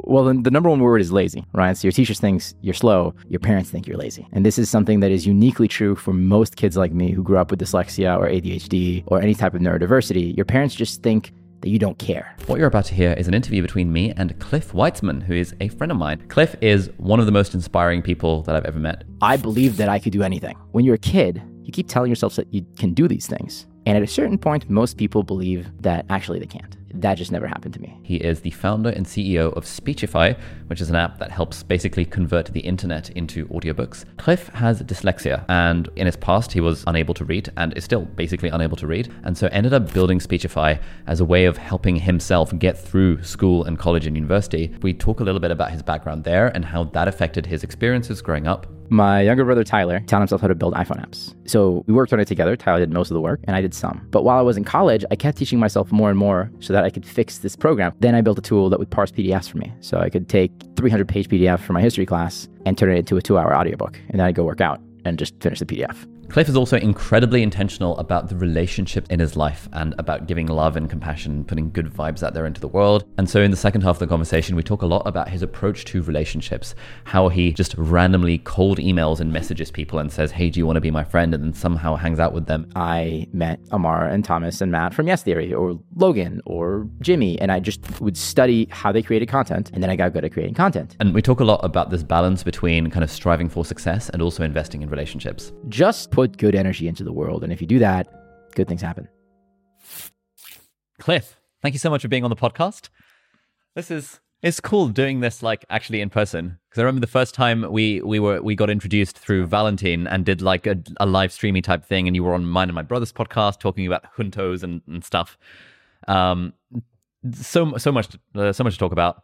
Well, then the number one word is lazy, right? So your teacher thinks you're slow, your parents think you're lazy. And this is something that is uniquely true for most kids like me who grew up with dyslexia or ADHD or any type of neurodiversity. Your parents just think that you don't care. What you're about to hear is an interview between me and Cliff Weitzman, who is a friend of mine. Cliff is one of the most inspiring people that I've ever met. I believe that I could do anything. When you're a kid, you keep telling yourself that you can do these things. And at a certain point, most people believe that actually they can't. That just never happened to me. He is the founder and CEO of Speechify, which is an app that helps basically convert the internet into audiobooks. Cliff has dyslexia, and in his past, he was unable to read and is still basically unable to read, and so ended up building Speechify as a way of helping himself get through school and college and university. We talk a little bit about his background there and how that affected his experiences growing up. My younger brother Tyler taught himself how to build iPhone apps. So we worked on it together. Tyler did most of the work, and I did some. But while I was in college, I kept teaching myself more and more so that I could fix this program. Then I built a tool that would parse PDFs for me. So I could take 300 page PDF from my history class and turn it into a two hour audiobook. And then I'd go work out and just finish the PDF. Cliff is also incredibly intentional about the relationship in his life and about giving love and compassion, putting good vibes out there into the world. And so, in the second half of the conversation, we talk a lot about his approach to relationships, how he just randomly cold emails and messages people and says, Hey, do you want to be my friend? And then somehow hangs out with them. I met Amar and Thomas and Matt from Yes Theory or Logan or Jimmy, and I just would study how they created content. And then I got good at creating content. And we talk a lot about this balance between kind of striving for success and also investing in relationships. Just put good energy into the world. And if you do that, good things happen. Cliff, thank you so much for being on the podcast. This is it's cool doing this like actually in person because I remember the first time we we were we got introduced through Valentine and did like a, a live streamy type thing, and you were on mine and my brother's podcast talking about juntos and, and stuff. Um, so so much uh, so much to talk about.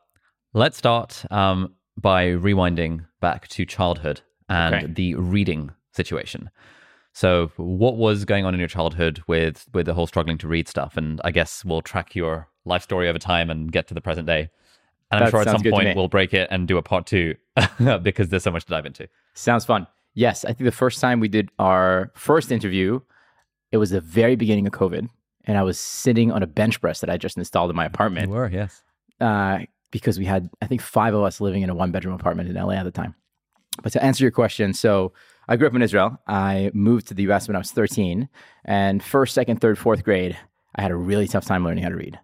Let's start um, by rewinding back to childhood and Okay. the reading situation. So, what was going on in your childhood with with the whole struggling to read stuff? And I guess we'll track your life story over time and get to the present day. And I'm That sure at some point we'll break it and do a part two because there's so much to dive into. Sounds fun. Yes, I think the first time we did our first interview, it was the very beginning of COVID. And I was sitting on a bench press that I just installed in my apartment. were, yes. uh, because we had, I think, five of us living in a one bedroom apartment in LA at the time. But to answer your question, so I grew up in Israel. I moved to the US when I was 13. And first, second, third, fourth grade, I had a really tough time learning how to read.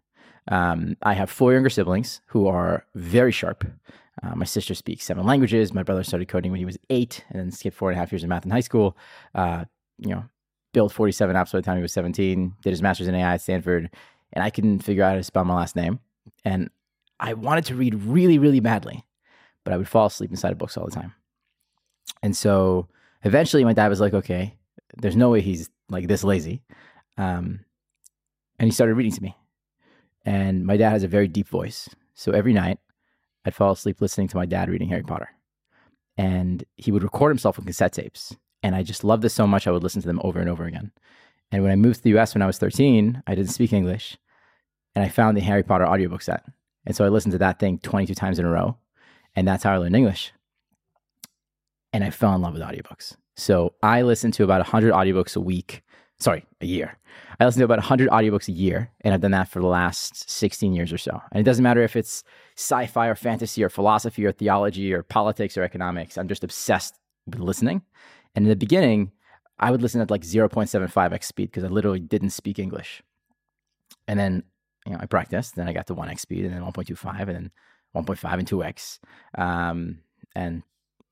Um, I have four younger siblings who are very sharp. Uh, my sister speaks seven languages. My brother started coding when he was eight and then skipped four and a half years of math in high school. Uh, you know, built 47 apps by the time he was 17, did his master's in AI at Stanford, and I couldn't figure out how to spell my last name. And I wanted to read really, really badly, but I would fall asleep inside of books all the time. And so eventually my dad was like, okay, there's no way he's like this lazy. Um, and he started reading to me. And my dad has a very deep voice. So every night I'd fall asleep listening to my dad reading Harry Potter. And he would record himself on cassette tapes. And I just loved this so much, I would listen to them over and over again. And when I moved to the US when I was 13, I didn't speak English. And I found the Harry Potter audiobook set. And so I listened to that thing 22 times in a row. And that's how I learned English. And I fell in love with audiobooks. So I listen to about 100 audiobooks a week. Sorry, a year. I listen to about 100 audiobooks a year. And I've done that for the last 16 years or so. And it doesn't matter if it's sci fi or fantasy or philosophy or theology or politics or economics. I'm just obsessed with listening. And in the beginning, I would listen at like 0.75x speed because I literally didn't speak English. And then, you know, I practiced. Then I got to 1x speed and then 1.25 and then 1.5 and 2x. Um, and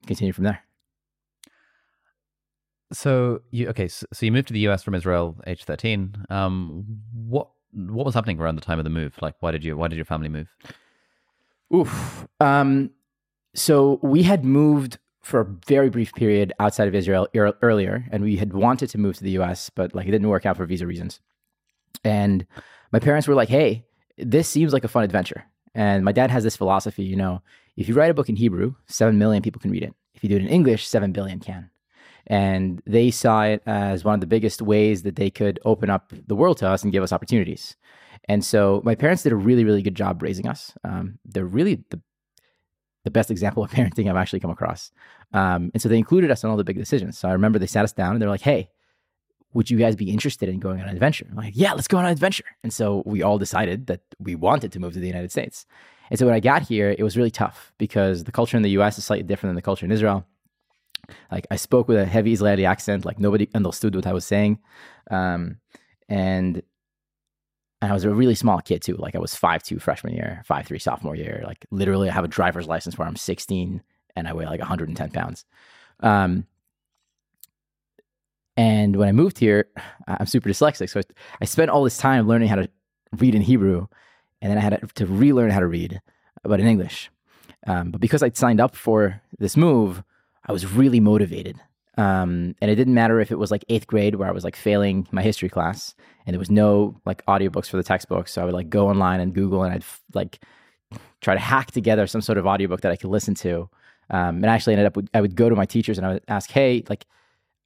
continue from there. So you okay? So, you moved to the US from Israel, age thirteen. Um, what what was happening around the time of the move? Like, why did you why did your family move? Oof. Um, so we had moved for a very brief period outside of Israel ear- earlier, and we had wanted to move to the US, but like it didn't work out for visa reasons. And my parents were like, "Hey, this seems like a fun adventure." And my dad has this philosophy, you know, if you write a book in Hebrew, seven million people can read it. If you do it in English, seven billion can. And they saw it as one of the biggest ways that they could open up the world to us and give us opportunities. And so my parents did a really, really good job raising us. Um, they're really the, the best example of parenting I've actually come across. Um, and so they included us in all the big decisions. So I remember they sat us down and they're like, hey, would you guys be interested in going on an adventure? I'm like, yeah, let's go on an adventure. And so we all decided that we wanted to move to the United States. And so when I got here, it was really tough because the culture in the US is slightly different than the culture in Israel. Like I spoke with a heavy Israeli accent, like nobody understood what I was saying. Um, and and I was a really small kid too. Like I was five two freshman year, five three sophomore year. Like literally, I have a driver's license where I'm 16 and I weigh like 110 pounds. Um, and when I moved here, I'm super dyslexic, so I spent all this time learning how to read in Hebrew, and then I had to relearn how to read, but in English. Um, but because I'd signed up for this move, I was really motivated. Um, and it didn't matter if it was like eighth grade where I was like failing my history class and there was no like audiobooks for the textbooks. So I would like go online and Google and I'd like try to hack together some sort of audiobook that I could listen to. Um, and I actually ended up, I would go to my teachers and I would ask, Hey, like,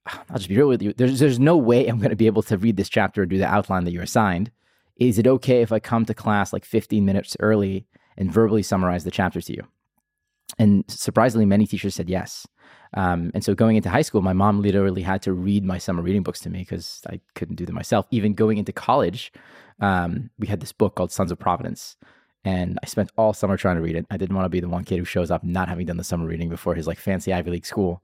I'll just be real with you. There's, there's no way I'm going to be able to read this chapter and do the outline that you're assigned. Is it okay if I come to class like 15 minutes early and verbally summarize the chapter to you? And surprisingly, many teachers said yes. Um, and so going into high school, my mom literally had to read my summer reading books to me because I couldn't do them myself. Even going into college, um, we had this book called Sons of Providence. And I spent all summer trying to read it. I didn't want to be the one kid who shows up not having done the summer reading before his like fancy Ivy League school.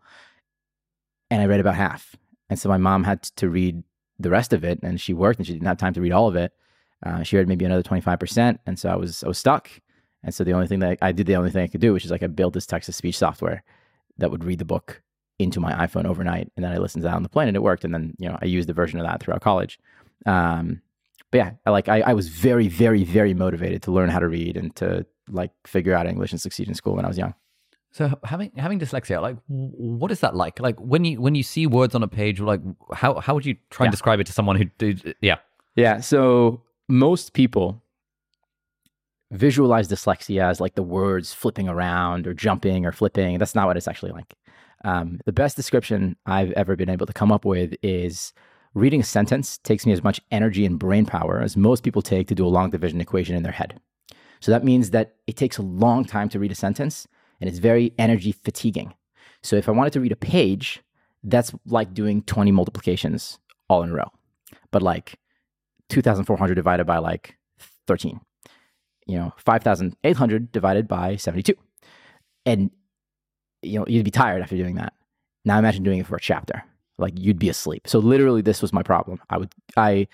And I read about half. And so my mom had to read the rest of it, and she worked, and she didn't have time to read all of it. Uh, she read maybe another twenty five percent, and so I was I was stuck. And so the only thing that I did, the only thing I could do, which is like I built this text to speech software that would read the book into my iPhone overnight, and then I listened to that on the plane, and it worked. And then you know I used the version of that throughout college. Um, but yeah, I like I, I was very, very, very motivated to learn how to read and to like figure out English and succeed in school when I was young. So having having dyslexia, like what is that like? Like when you when you see words on a page, like how how would you try and describe it to someone who did yeah. Yeah. So most people visualize dyslexia as like the words flipping around or jumping or flipping. That's not what it's actually like. Um, the best description I've ever been able to come up with is reading a sentence takes me as much energy and brain power as most people take to do a long division equation in their head. So that means that it takes a long time to read a sentence and it's very energy fatiguing. So if I wanted to read a page, that's like doing 20 multiplications all in a row, but like 2,400 divided by like 13 you know, 5,800 divided by 72. And, you know, you'd be tired after doing that. Now imagine doing it for a chapter. Like you'd be asleep. So literally this was my problem. I would, I,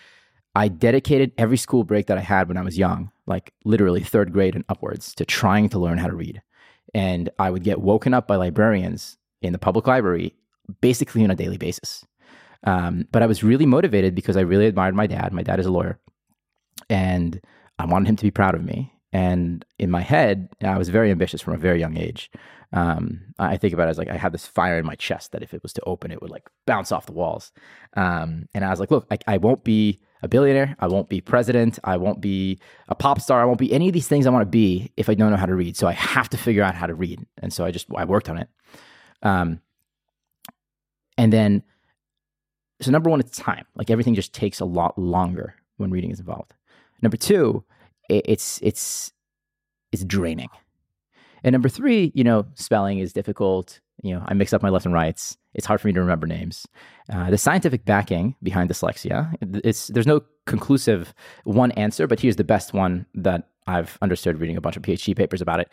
I dedicated every school break that I had when I was young, like literally third grade and upwards, to trying to learn how to read. And I would get woken up by librarians in the public library basically on a daily basis. Um, but I was really motivated because I really admired my dad. My dad is a lawyer. And I wanted him to be proud of me. And in my head, I was very ambitious from a very young age. Um, I think about it as like I had this fire in my chest that if it was to open, it would like bounce off the walls. Um, and I was like, look, I, I won't be a billionaire. I won't be president. I won't be a pop star. I won't be any of these things I want to be if I don't know how to read. So I have to figure out how to read. And so I just I worked on it. Um, and then, so number one, it's time. Like everything just takes a lot longer when reading is involved. Number two, it's it's it's draining. And number three, you know, spelling is difficult. You know, I mix up my left and rights. It's hard for me to remember names. Uh, the scientific backing behind dyslexia, it's there's no conclusive one answer, but here's the best one that I've understood reading a bunch of PhD papers about it.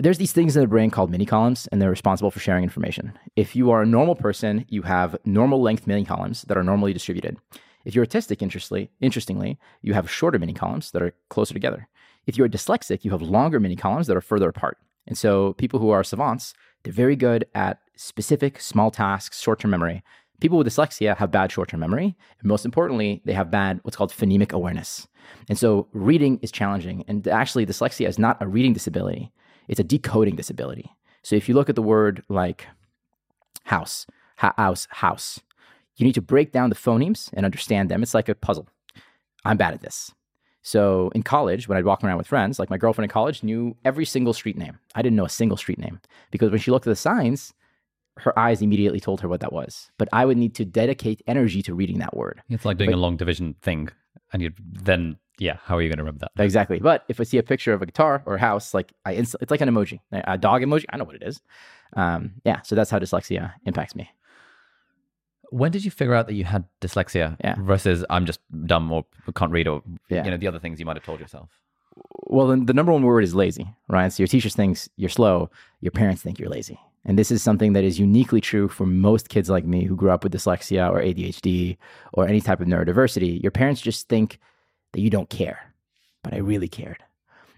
There's these things in the brain called mini columns, and they're responsible for sharing information. If you are a normal person, you have normal length mini columns that are normally distributed. If you're autistic, interestingly, interestingly, you have shorter mini columns that are closer together. If you're dyslexic, you have longer mini columns that are further apart. And so people who are savants, they're very good at specific small tasks, short-term memory. People with dyslexia have bad short-term memory, and most importantly, they have bad what's called phonemic awareness. And so reading is challenging. And actually, dyslexia is not a reading disability; it's a decoding disability. So if you look at the word like house, house, house, you need to break down the phonemes and understand them. It's like a puzzle. I'm bad at this. So in college, when I'd walk around with friends, like my girlfriend in college knew every single street name. I didn't know a single street name because when she looked at the signs, her eyes immediately told her what that was. But I would need to dedicate energy to reading that word. It's like doing But- a long division thing, and you then yeah, how are you going to remember that? Exactly. But if I see a picture of a guitar or a house, like I inst- it's like an emoji, a dog emoji. I know what it is. Um, yeah. So that's how dyslexia impacts me. When did you figure out that you had dyslexia Yeah. versus I'm just dumb or can't read or Yeah. you know the other things you might have told yourself? Well, then the number one word is lazy, right? So your teacher thinks you're slow, your parents think you're lazy. And this is something that is uniquely true for most kids like me who grew up with dyslexia or ADHD or any type of neurodiversity. Your parents just think that you don't care, but I really cared.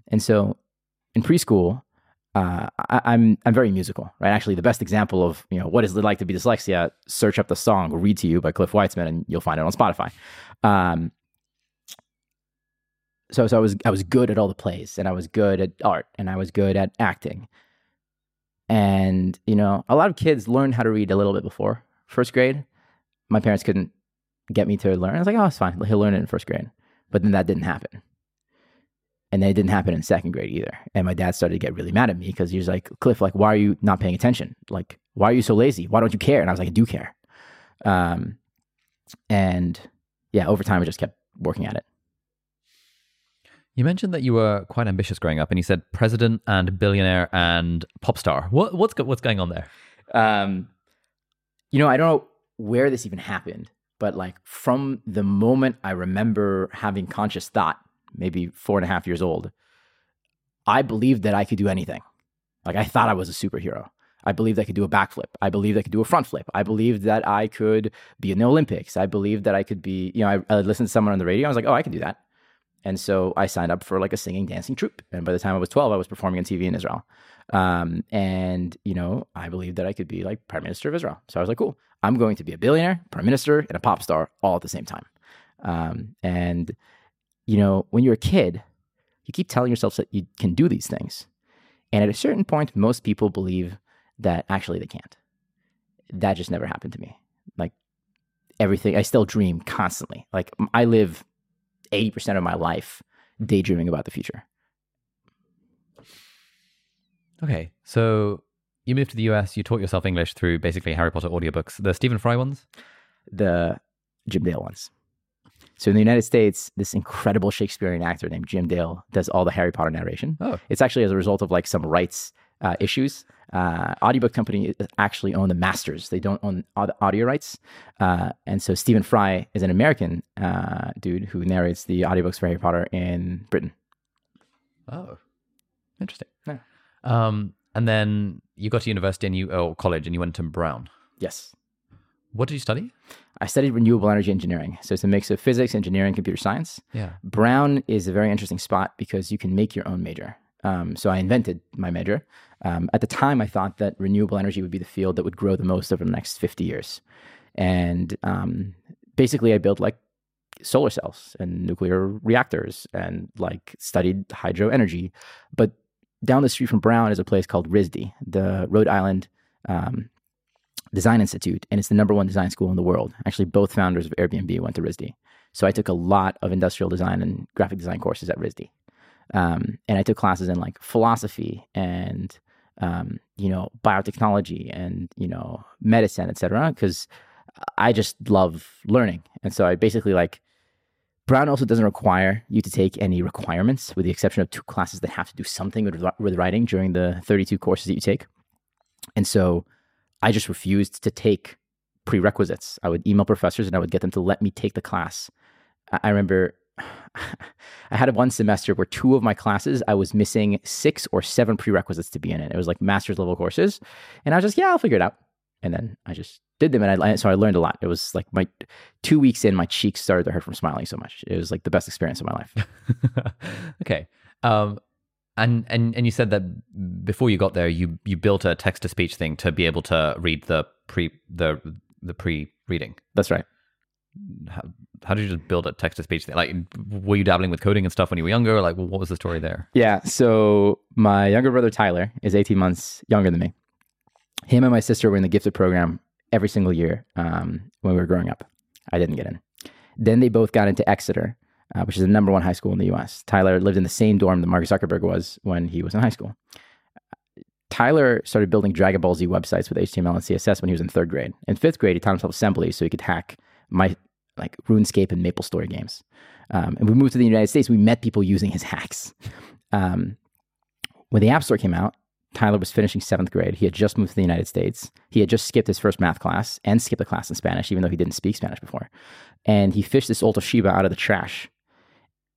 And so in preschool, uh, I, I'm I'm very musical, right? Actually, the best example of you know what is it like to be dyslexia. Search up the song "Read to You" by Cliff Weitzman, and you'll find it on Spotify. Um, so so I was I was good at all the plays and I was good at art and I was good at acting. And you know, a lot of kids learn how to read a little bit before first grade. My parents couldn't get me to learn. I was like, "Oh, it's fine. He'll learn it in first grade." But then that didn't happen. And then it didn't happen in second grade either. And my dad started to get really mad at me because he was like, "Cliff, like why are you not paying attention? Like why are you so lazy? Why don't you care?" And I was like, "I do care." Um and yeah, over time I just kept working at it. You mentioned that you were quite ambitious growing up, and you said president and billionaire and pop star. What what's go- what's going on there? Um, you know, I don't know where this even happened, but like from the moment I remember having conscious thought, maybe four and a half years old, I believed that I could do anything. Like I thought I was a superhero. I believed I could do a backflip. I believed I could do a front flip. I believed that I could be in the Olympics. I believed that I could be, you know, I, I listened to someone on the radio. I was like, oh, I can do that. And so I signed up for like a singing, dancing troupe. And by the time I was 12, I was performing on TV in Israel. Um, and, you know, I believed that I could be like prime minister of Israel. So I was like, cool, I'm going to be a billionaire, prime minister, and a pop star all at the same time. Um, and, you know, when you're a kid, you keep telling yourself that you can do these things. And at a certain point, most people believe that actually they can't. That just never happened to me. Like everything, I still dream constantly. Like I live 80% of my life daydreaming about the future. Okay, so you moved to the US. You taught yourself English through basically Harry Potter audiobooks, the Stephen Fry ones. The Jim Dale ones. So in the United States, this incredible Shakespearean actor named Jim Dale does all the Harry Potter narration. Oh, It's actually as a result of like some rights uh, issues. Uh, audiobook company actually own the masters; they don't own au- audio rights. Uh, and so Stephen Fry is an American uh, dude who narrates the audiobooks for Harry Potter in Britain. oh, interesting. Yeah. Um, and then you got to university and you or college and you went to Brown. Yes, What did you study? I studied renewable energy engineering. So it's a mix of physics, engineering, computer science. Yeah. Brown is a very interesting spot because you can make your own major. Um, so I invented my major. Um, at the time, I thought that renewable energy would be the field that would grow the most over the next 50 years. And um, basically, I built like solar cells and nuclear reactors and like studied hydro energy. But down the street from Brown is a place called RISD, the Rhode Island um, Design Institute, and it's the number one design school in the world. Actually, both founders of Airbnb went to RISD. So I took a lot of industrial design and graphic design courses at RISD. Um, and I took classes in like philosophy and, um, you know, biotechnology and, you know, medicine, et cetera, because I just love learning. And so I basically like, Brown also doesn't require you to take any requirements, with the exception of two classes that have to do something with, with writing during the 32 courses that you take. And so I just refused to take prerequisites. I would email professors and I would get them to let me take the class. I remember I had one semester where two of my classes I was missing six or seven prerequisites to be in it. It was like master's level courses, and I was just yeah, I'll figure it out. And then I just did them, and I so I learned a lot. It was like my two weeks in, my cheeks started to hurt from smiling so much. It was like the best experience of my life. okay. Um, and and and you said that before you got there, you you built a text to speech thing to be able to read the pre the the pre reading. That's right. How, how did you just build a text to speech thing? Like, were you dabbling with coding and stuff when you were younger? Like, what was the story there? Yeah. So my younger brother Tyler is 18 months younger than me. Him and my sister were in the gifted program every single year um, when we were growing up. I didn't get in. Then they both got into Exeter, uh, which is the number one high school in the U.S. Tyler lived in the same dorm that Mark Zuckerberg was when he was in high school. Tyler started building Dragon Ball Z websites with HTML and CSS when he was in third grade. In fifth grade, he taught himself assembly so he could hack my like RuneScape and Maple Story games. Um, and we moved to the United States. We met people using his hacks. Um, when the App Store came out, Tyler was finishing seventh grade. He had just moved to the United States. He had just skipped his first math class and skipped a class in Spanish, even though he didn't speak Spanish before. And he fished this old Toshiba out of the trash.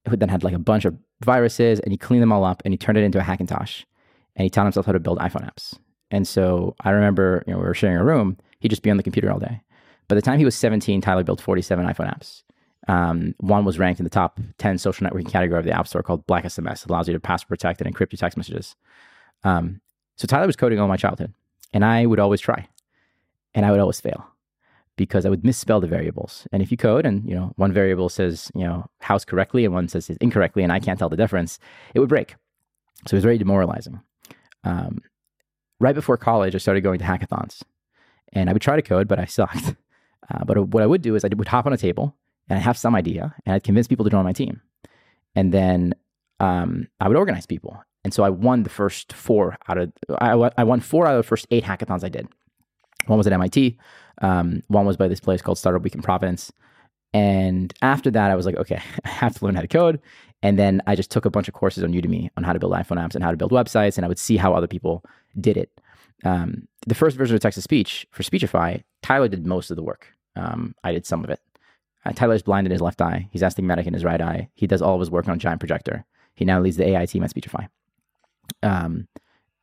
It then had like a bunch of viruses, and he cleaned them all up and he turned it into a Hackintosh. And he taught himself how to build iPhone apps. And so I remember, you know, we were sharing a room. He'd just be on the computer all day. By the time he was 17, Tyler built 47 iPhone apps. Um, one was ranked in the top 10 social networking category of the App Store called Black SMS. It allows you to password protect and encrypt your text messages. Um, so Tyler was coding all my childhood, and I would always try, and I would always fail because I would misspell the variables. And if you code and you know one variable says you know house correctly and one says it incorrectly, and I can't tell the difference, it would break. So it was very demoralizing. Um, right before college, I started going to hackathons, and I would try to code, but I sucked. Uh, but what I would do is I would hop on a table and I have some idea, and I'd convince people to join my team, and then um, I would organize people. And so I won the first four out of I, I won four out of the first eight hackathons I did. One was at MIT. Um, one was by this place called Startup Week in Providence. And after that, I was like, okay, I have to learn how to code. And then I just took a bunch of courses on Udemy on how to build iPhone apps and how to build websites, and I would see how other people did it. Um, the first version of text to speech for Speechify, Tyler did most of the work. Um, I did some of it. Uh, Tyler's blind in his left eye. He's astigmatic in his right eye. He does all of his work on a giant projector. He now leads the AI team at Speechify. Um,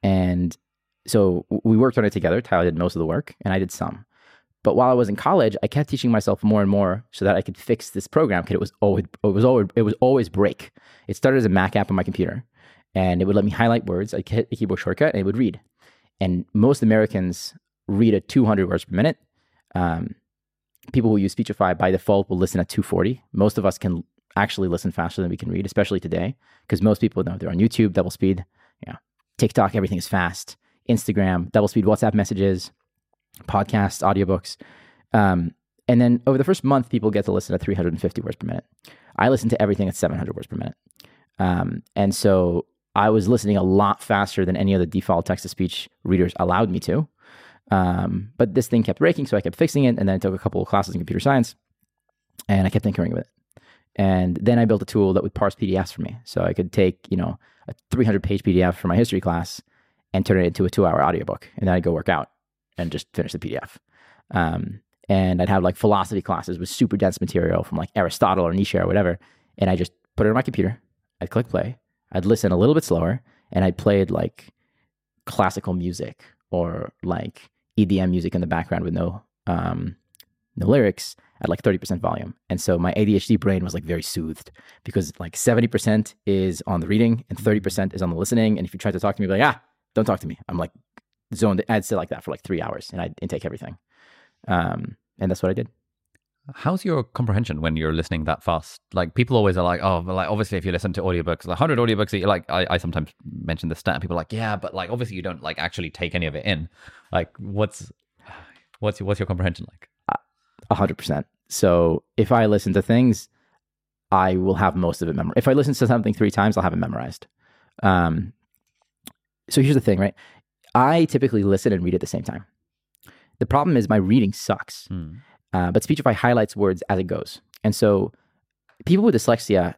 and so we worked on it together. Tyler did most of the work, and I did some. But while I was in college, I kept teaching myself more and more so that I could fix this program because it was always it was always it was always break. It started as a Mac app on my computer, and it would let me highlight words. I hit a keyboard shortcut, and it would read. And most Americans read at 200 words per minute. Um, people who use Speechify by default will listen at 240. Most of us can actually listen faster than we can read, especially today, because most people know they're on YouTube, double speed. Yeah, TikTok, everything is fast. Instagram, double speed WhatsApp messages, podcasts, audiobooks. Um, and then over the first month, people get to listen at 350 words per minute. I listen to everything at 700 words per minute. Um, and so I was listening a lot faster than any of the default text to speech readers allowed me to. Um, but this thing kept breaking, so I kept fixing it. And then I took a couple of classes in computer science and I kept tinkering with it. And then I built a tool that would parse PDFs for me. So I could take, you know, a 300 page PDF for my history class and turn it into a two hour audiobook. And then I'd go work out and just finish the PDF. Um, and I'd have like philosophy classes with super dense material from like Aristotle or Nietzsche or whatever. And I just put it on my computer. I'd click play. I'd listen a little bit slower and I'd played like classical music or like EDM music in the background with no um, no lyrics at like 30% volume. And so my ADHD brain was like very soothed because like 70% is on the reading and 30% is on the listening. And if you try to talk to me, like, ah, don't talk to me. I'm like zoned. I'd sit like that for like three hours and I'd intake everything. Um, and that's what I did. How's your comprehension when you're listening that fast? Like people always are like, oh, but like obviously if you listen to audiobooks, like 100 audiobooks, like I, I sometimes mention the stat. People are like, yeah, but like obviously you don't like actually take any of it in. Like what's what's your, what's your comprehension like? A hundred percent. So if I listen to things, I will have most of it memorized. If I listen to something three times, I'll have it memorized. Um, so here's the thing, right? I typically listen and read at the same time. The problem is my reading sucks, mm. uh, but Speechify highlights words as it goes. And so people with dyslexia,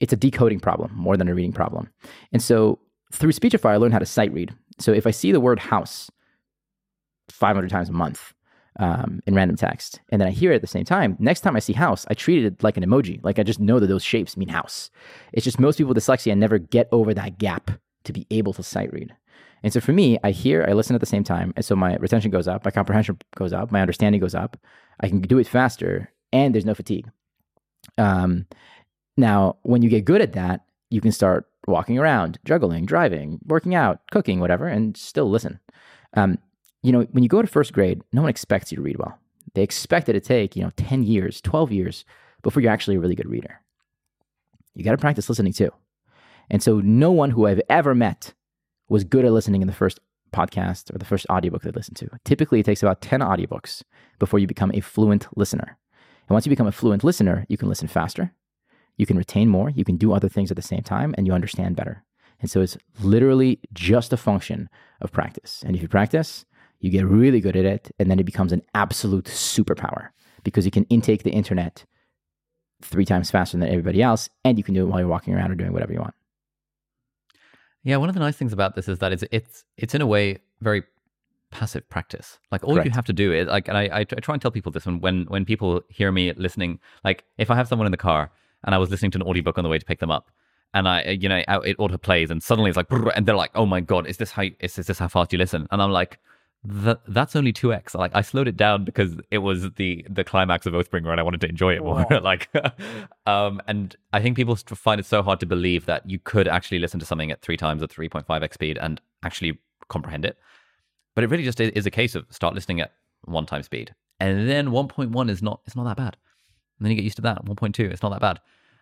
it's a decoding problem more than a reading problem. And so through Speechify, I learned how to sight read. So if I see the word house 500 times a month, um, in random text. And then I hear it at the same time. Next time I see house, I treat it like an emoji. Like I just know that those shapes mean house. It's just most people with dyslexia never get over that gap to be able to sight read. And so for me, I hear, I listen at the same time. And so my retention goes up, my comprehension goes up, my understanding goes up. I can do it faster and there's no fatigue. Um, now, when you get good at that, you can start walking around, juggling, driving, working out, cooking, whatever, and still listen. Um, you know, when you go to first grade, no one expects you to read well. They expect it to take, you know, 10 years, 12 years before you're actually a really good reader. You got to practice listening too. And so no one who I've ever met was good at listening in the first podcast or the first audiobook they listened to. Typically, it takes about 10 audiobooks before you become a fluent listener. And once you become a fluent listener, you can listen faster, you can retain more, you can do other things at the same time, and you understand better. And so it's literally just a function of practice. And if you practice, you get really good at it, and then it becomes an absolute superpower because you can intake the internet three times faster than everybody else, and you can do it while you're walking around or doing whatever you want. Yeah, one of the nice things about this is that it's it's it's in a way very passive practice. Like all Correct. you have to do is like, and I, I I try and tell people this when when when people hear me listening. Like if I have someone in the car and I was listening to an audiobook on the way to pick them up, and I you know it auto plays and suddenly it's like and they're like, oh my god, is this how is, is this how fast you listen? And I'm like. That that's only two x. Like I slowed it down because it was the the climax of Oathbringer, and I wanted to enjoy it more. like, um, and I think people find it so hard to believe that you could actually listen to something at three times or three point five x speed and actually comprehend it. But it really just is, a case of start listening at one time speed, and then one point one is not it's not that bad. And then you get used to that. One point two, it's not that bad.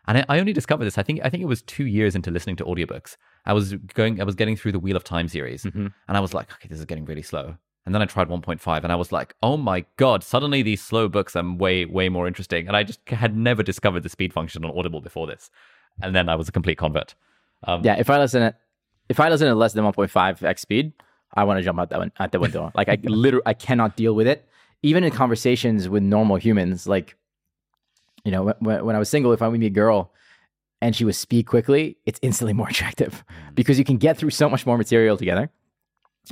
And I, I only discovered this. I think I think it was two years into listening to audiobooks. I was going, I was getting through the Wheel of Time series, Mhm. and I was like, okay, this is getting really slow. And then I tried 1.5, and I was like, oh my god! Suddenly these slow books are way way more interesting. And I just had never discovered the speed function on Audible before this. And then I was a complete convert. Um, Yeah, if I listen at if I listen at less than 1.5 x speed, I want to jump out that out the window. like I literally I cannot deal with it. Even in conversations with normal humans, like you know, when, when I was single, if I would meet a girl and she would speak quickly, it's instantly more attractive because you can get through so much more material together.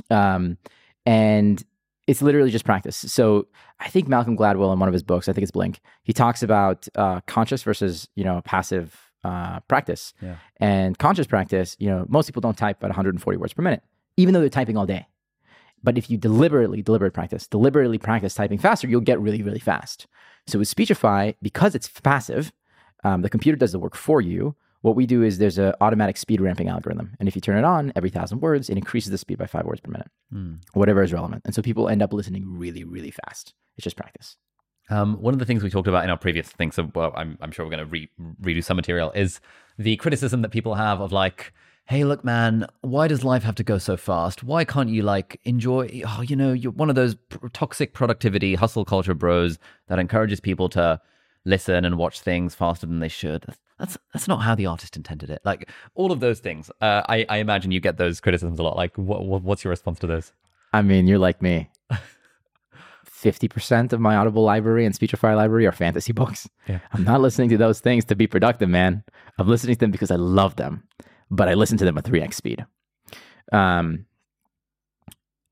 Um, and it's literally just practice. So I think Malcolm Gladwell in one of his books, I think it's Blink, he talks about uh, conscious versus you know passive uh, practice. Yeah. And conscious practice, you know, most people don't type at 140 words per minute, even though they're typing all day. But if you deliberately, deliberate practice, deliberately practice typing faster, you'll get really, really fast. So with Speechify, because it's passive, um, the computer does the work for you. What we do is there's an automatic speed ramping algorithm. And if you turn it on every thousand words, it increases the speed by five words per minute, Hmm. whatever is relevant. And so people end up listening really, really fast. It's just practice. Um, one of the things we talked about in our previous thing, so well, I'm, I'm sure we're going to re- redo some material, is the criticism that people have of like, hey, look, man, why does life have to go so fast? Why can't you like enjoy? Oh, you know, you're one of those pr- toxic productivity hustle culture bros that encourages people to listen and watch things faster than they should. That's that's, that's not how the artist intended it. Like all of those things. Uh, I, I imagine you get those criticisms a lot. Like, what, what what's your response to those? I mean, you're like me. 50% of my Audible library and Speechify library are fantasy books. Yeah. I'm not listening to those things to be productive, man. I'm listening to them because I love them, but I listen to them at 3x speed. Um,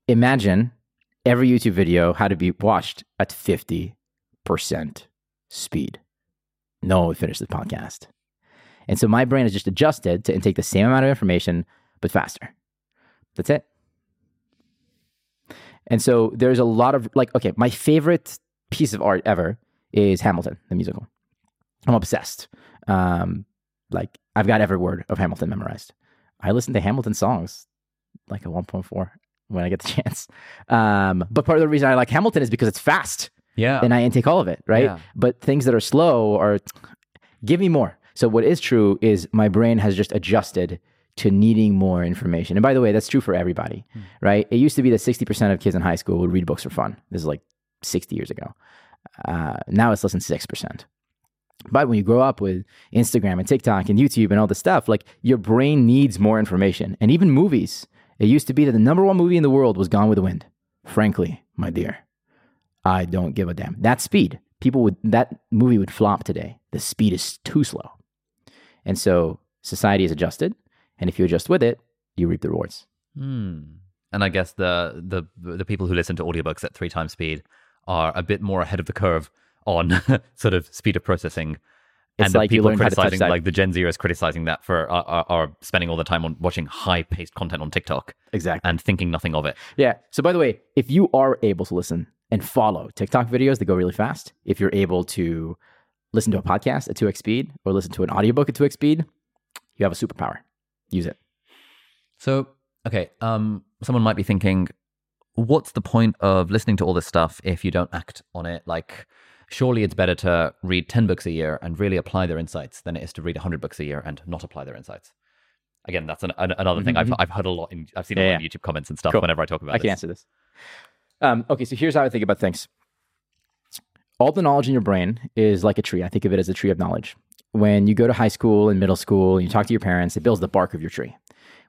imagine every YouTube video had to be watched at 50% speed. No one would finish the podcast. And so my brain is just adjusted to intake the same amount of information, but faster. That's it. And so there's a lot of like, okay, my favorite piece of art ever is Hamilton, the musical. I'm obsessed. Um, like I've got every word of Hamilton memorized. I listen to Hamilton songs like a 1.4 when I get the chance. Um, but part of the reason I like Hamilton is because it's fast Yeah. and I intake all of it, right? Yeah. But things that are slow are give me more. So what is true is my brain has just adjusted to needing more information. And by the way, that's true for everybody, right? It used to be that 60% of kids in high school would read books for fun. This is like 60 years ago. Uh, now it's less than 6%. But when you grow up with Instagram and TikTok and YouTube and all this stuff, like your brain needs more information. And even movies. It used to be that the number one movie in the world was Gone with the Wind. Frankly, my dear, I don't give a damn. That speed, people would that movie would flop today. The speed is too slow. And so society is adjusted, and if you adjust with it, you reap the rewards. Hmm. And I guess the the the people who listen to audiobooks at three times speed are a bit more ahead of the curve on sort of speed of processing. It's and the like you people criticizing, like the Gen Zers criticizing that for are, are, are spending all the time on watching high paced content on TikTok Exactly. and thinking nothing of it. Yeah. So by the way, if you are able to listen and follow TikTok videos that go really fast, if you're able to listen to a podcast at 2x speed or listen to an audiobook at 2x speed, you have a superpower. Use it. So, okay, um, someone might be thinking, what's the point of listening to all this stuff if you don't act on it? Like, surely it's better to read 10 books a year and really apply their insights than it is to read 100 books a year and not apply their insights. Again, that's an, an, another thing I've, I've heard a lot in, I've seen a Yeah, lot of YouTube comments and stuff Cool. whenever I talk about I can answer this. Um, okay, so here's how I think about things. All the knowledge in your brain is like a tree. I think of it as a tree of knowledge. When you go to high school and middle school and you talk to your parents, it builds the bark of your tree.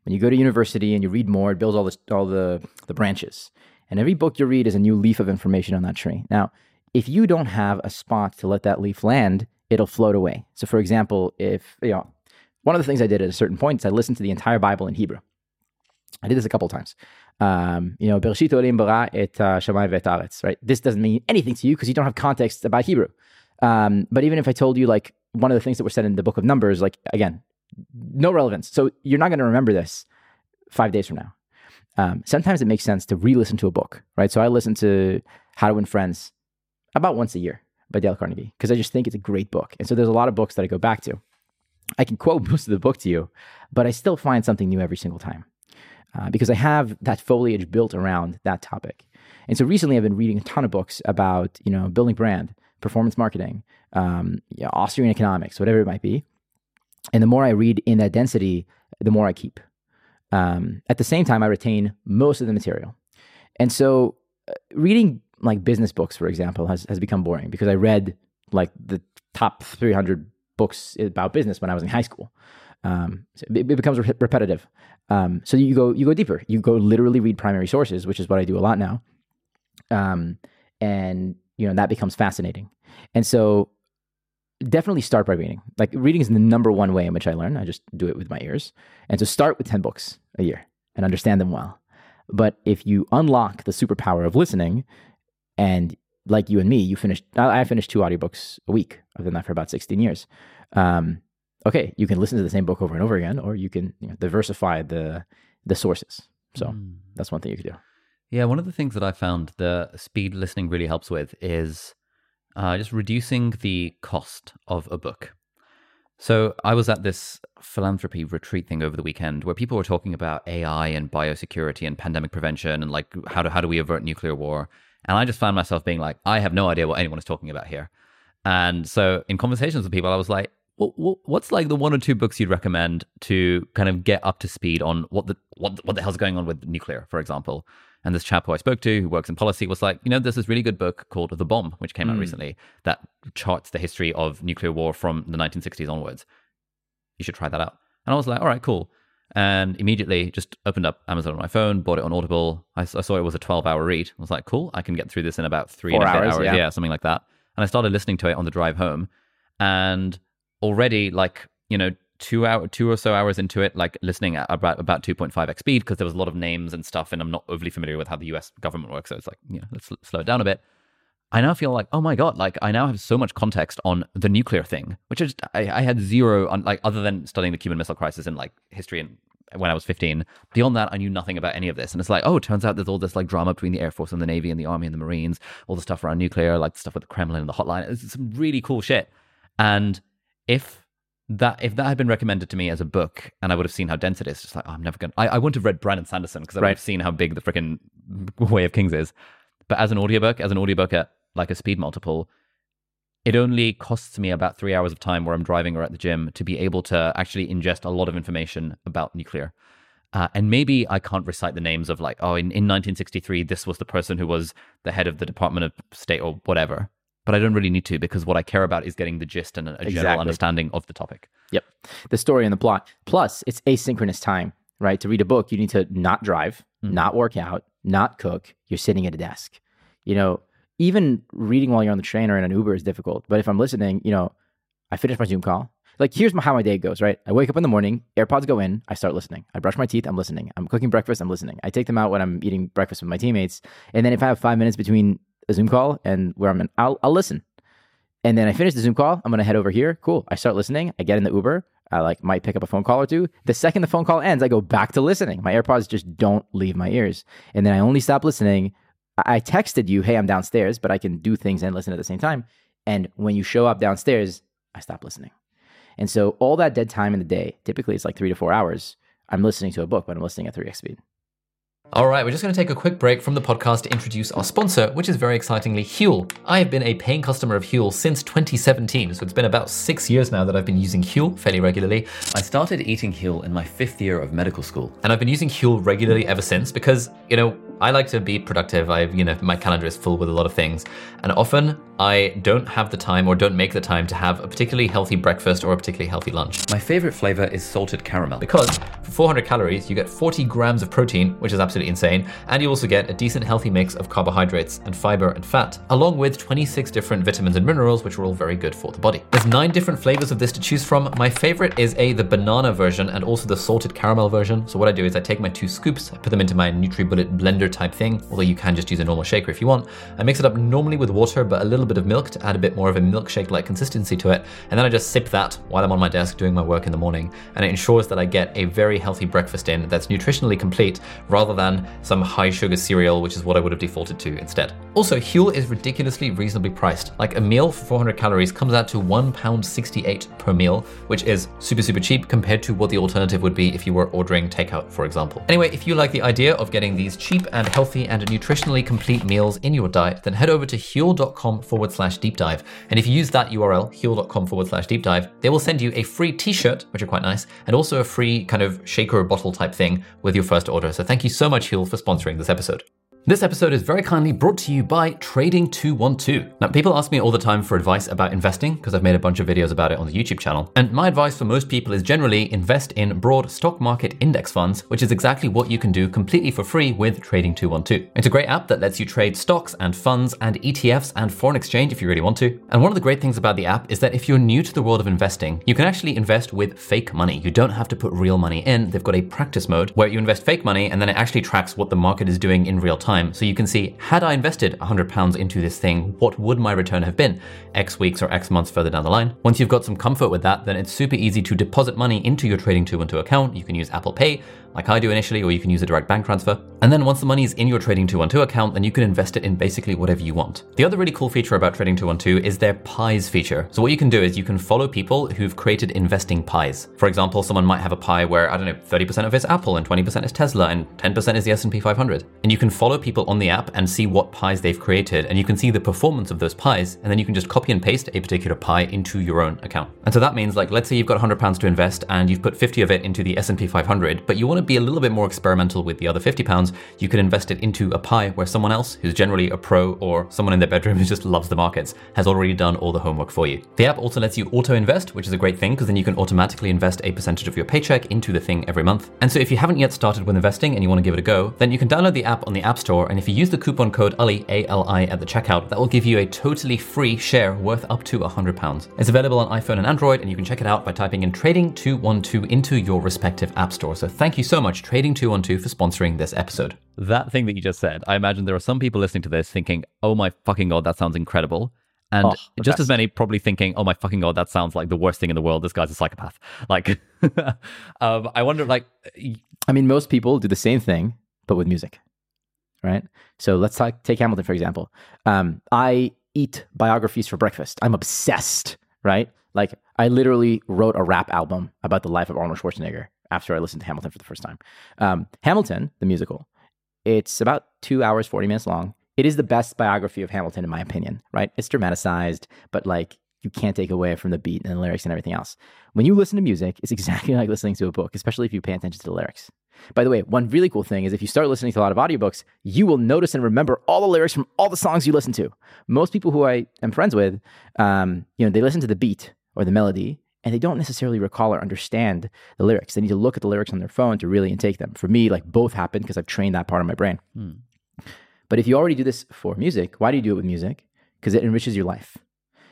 When you go to university and you read more, it builds all this all the the branches. And every book you read is a new leaf of information on that tree. Now, if you don't have a spot to let that leaf land, it'll float away. So for example, if you know, one of the things I did at a certain point is I listened to the entire Bible in Hebrew. I did this a couple of times. Um, you know, Bereshit Olim bara et Shammai vet right? This doesn't mean anything to you because you don't have context about Hebrew. Um, but even if I told you like one of the things that were said in the book of Numbers, like again, no relevance. So you're not going to remember this five days from now. Um, sometimes it makes sense to re-listen to a book, right? So I listen to How to Win Friends about once a year by Dale Carnegie because I just think it's a great book. And so there's a lot of books that I go back to. I can quote most of the book to you, but I still find something new every single time uh, because I have that foliage built around that topic. And so recently, I've been reading a ton of books about you know building brand, performance marketing, um, you know, Austrian economics, whatever it might be. And the more I read in that density, the more I keep. Um, at the same time, I retain most of the material. And so, uh, reading like business books, for example, has, has become boring because I read like the top 300 books about business when I was in high school. Um, so it, it, becomes re- repetitive. Um, so you go you go deeper. You go literally read primary sources, which is what I do a lot now. Um, and you know that becomes fascinating. And so definitely start by reading. Like reading is the number one way in which I learn. I just do it with my ears. And so start with 10 books a year and understand them well. But if you unlock the superpower of listening and like you and me, you finished, I finished two audiobooks a week. I've done that for about 16 years. Um, okay, you can listen to the same book over and over again, or you can you know, diversify the, the sources. So mm. that's one thing you could do. Yeah, one of the things that I found the speed listening really helps with is uh, just reducing the cost of a book. So I was at this philanthropy retreat thing over the weekend where people were talking about AI and biosecurity and pandemic prevention and like how do how do we avert nuclear war? And I just found myself being like, I have no idea what anyone is talking about here. And so in conversations with people, I was like, what's like the one or two books you'd recommend to kind of get up to speed on what the what what the hell's going on with nuclear, for example? And this chap who I spoke to, who works in policy, was like, you know, there's this really good book called The Bomb, which came mm. out hmm. recently, that charts the history of nuclear war from the 1960s onwards. You should try that out. And I was like, all right, cool. And immediately just opened up Amazon on my phone, bought it on Audible. I, I saw it was a 12 hour read. I was like, cool, I can get through this in about three Four and a half hours, hours. Yeah. yeah, something like that. And I started listening to it on the drive home. And already, like, you know, two hour two or so hours into it like listening at about about 2.5x speed because there was a lot of names and stuff and i'm not overly familiar with how the us government works so it's like you know let's slow it down a bit i now feel like oh my god like i now have so much context on the nuclear thing which is i, I had zero on like other than studying the cuban missile crisis in like history and when I was 15. Beyond that, I knew nothing about any of this. And it's like, oh, it turns out there's all this like drama between the Air Force and the Navy and the Army and the Marines, all the stuff around nuclear, like the stuff with the Kremlin and the hotline. It's some really cool shit. And if that if that had been recommended to me as a book and I would have seen how dense it is, just like oh, I'm never gonna. I, I wouldn't have read Brandon Sanderson because I would have seen how big the freaking Way of Kings is. But as an audiobook, as an audiobook at like a speed multiple, it only costs me about three hours of time where I'm driving or at the gym to be able to actually ingest a lot of information about nuclear. Uh, and maybe I can't recite the names of like, oh, in, in 1963, this was the person who was the head of the Department of State or whatever but I don't really need to because what I care about is getting the gist and a, general understanding of the topic. Yep. The story and the plot. Plus, it's asynchronous time, right? To read a book, you need to not drive, mm. not work out, not cook. You're sitting at a desk. You know, even reading while you're on the train or in an Uber is difficult. But if I'm listening, you know, I finish my Zoom call. Like, here's my, how my day goes, right? I wake up in the morning, AirPods go in, I start listening. I brush my teeth, I'm listening. I'm cooking breakfast, I'm listening. I take them out when I'm eating breakfast with my teammates. And then if I have five minutes between a Zoom call and where I'm in, I'll, I'll listen. And then I finish the Zoom call. I'm going to head over here. Cool. I start listening. I get in the Uber. I like might pick up a phone call or two. The second the phone call ends, I go back to listening. My AirPods just don't leave my ears. And then I only stop listening. I texted you, hey, I'm downstairs, but I can do things and listen at the same time. And when you show up downstairs, I stop listening. And so all that dead time in the day, typically it's like three to four hours, I'm listening to a book, but I'm listening at 3x speed. All right, we're just going to take a quick break from the podcast to introduce our sponsor, which is very excitingly Huel. I have been a paying customer of Huel since 2017, so it's been about six years now that I've been using Huel fairly regularly. I started eating Huel in my fifth year of medical school, and I've been using Huel regularly ever since because, you know, I like to be productive. I've, you know, my calendar is full with a lot of things, and often I don't have the time or don't make the time to have a particularly healthy breakfast or a particularly healthy lunch. My favorite flavor is salted caramel. Because for 400 calories, you get 40 grams of protein, which is absolutely insane, and you also get a decent healthy mix of carbohydrates and fiber and fat, along with 26 different vitamins and minerals, which are all very good for the body. There's nine different flavors of this to choose from. My favorite is a the banana version and also the salted caramel version. So what I do is I take my two scoops, I put them into my NutriBullet blender type thing, although you can just use a normal shaker if you want. I mix it up normally with water, but a little bit of milk to add a bit more of a milkshake-like consistency to it, and then I just sip that while I'm on my desk doing my work in the morning, and it ensures that I get a very healthy breakfast in that's nutritionally complete rather than some high sugar cereal, which is what I would have defaulted to instead. Also, Huel is ridiculously reasonably priced. Like a meal for 400 calories comes out to £1.68 per meal, which is super, super cheap compared to what the alternative would be if you were ordering takeout, for example. Anyway, if you like the idea of getting these cheap and healthy and nutritionally complete meals in your diet, then head over to huel.com forward slash deep dive. And if you use that URL, huel.com forward slash deep dive, they will send you a free t shirt, which are quite nice, and also a free kind of shaker bottle type thing with your first order. So thank you so much, Huel, for sponsoring this episode. This episode is very kindly brought to you by Trading212. Now, people ask me all the time for advice about investing because I've made a bunch of videos about it on the YouTube channel. And my advice for most people is generally invest in broad stock market index funds, which is exactly what you can do completely for free with Trading212. It's a great app that lets you trade stocks and funds and ETFs and foreign exchange if you really want to. And one of the great things about the app is that if you're new to the world of investing, you can actually invest with fake money. You don't have to put real money in. They've got a practice mode where you invest fake money and then it actually tracks what the market is doing in real time time. So you can see, had I invested £100 into this thing, what would my return have been X weeks or X months further down the line? Once you've got some comfort with that, then it's super easy to deposit money into your Trading 212 account. You can use Apple Pay like I do initially, or you can use a direct bank transfer. And then once the money is in your Trading 212 account, then you can invest it in basically whatever you want. The other really cool feature about Trading 212 is their pies feature. So what you can do is you can follow people who've created investing pies. For example, someone might have a pie where, I don't know, 30% of it's Apple and 20% is Tesla and 10% is the S&P 500. And you can follow people on the app and see what pies they've created and you can see the performance of those pies and then you can just copy and paste a particular pie into your own account. And so that means like let's say you've got 100 pounds to invest and you've put 50 of it into the S&P 500, but you want to be a little bit more experimental with the other 50 pounds, you can invest it into a pie where someone else who's generally a pro or someone in their bedroom who just loves the markets has already done all the homework for you. The app also lets you auto invest, which is a great thing because then you can automatically invest a percentage of your paycheck into the thing every month. And so if you haven't yet started with investing and you want to give it a go, then you can download the app on the App Store and if you use the coupon code ALI, A-L-I at the checkout, that will give you a totally free share worth up to £100. It's available on iPhone and Android and you can check it out by typing in Trading212 into your respective app store. So thank you so much Trading212 for sponsoring this episode. That thing that you just said, I imagine there are some people listening to this thinking, oh my fucking God, that sounds incredible. And Oh, the just as many probably thinking, oh my fucking God, that sounds like the worst thing in the world. This guy's a psychopath. Like, um, I wonder, like, I mean, most people do the same thing, but with music, right? So let's talk, take Hamilton, for example. Um, I eat biographies for breakfast. I'm obsessed, right? Like, I literally wrote a rap album about the life of Arnold Schwarzenegger after I listened to Hamilton for the first time. Um, Hamilton, the musical, it's about two hours, 40 minutes long. It is the best biography of Hamilton, in my opinion, right? It's dramatized, but like, you can't take away from the beat and the lyrics and everything else. When you listen to music, it's exactly like listening to a book, especially if you pay attention to the lyrics. By the way, one really cool thing is if you start listening to a lot of audiobooks, you will notice and remember all the lyrics from all the songs you listen to. Most people who I am friends with, um, you know, they listen to the beat or the melody and they don't necessarily recall or understand the lyrics. They need to look at the lyrics on their phone to really intake them. For me, like both happen because I've trained that part of my brain. But if you already do this for music, why do you do it with music? Because it enriches your life.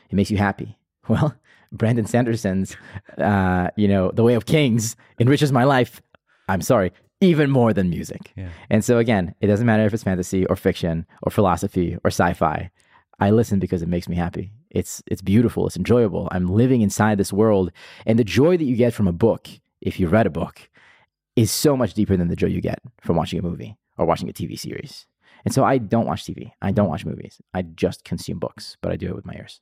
It makes you happy. Well, Brandon Sanderson's, uh, you know, The Way of Kings enriches my life. I'm sorry, even more than music. Yeah. And so again, it doesn't matter if it's fantasy or fiction or philosophy or sci-fi. I listen because it makes me happy. It's it's beautiful. It's enjoyable. I'm living inside this world, and the joy that you get from a book, if you read a book, is so much deeper than the joy you get from watching a movie or watching a TV series. And so I don't watch TV. I don't watch movies. I just consume books, but I do it with my ears.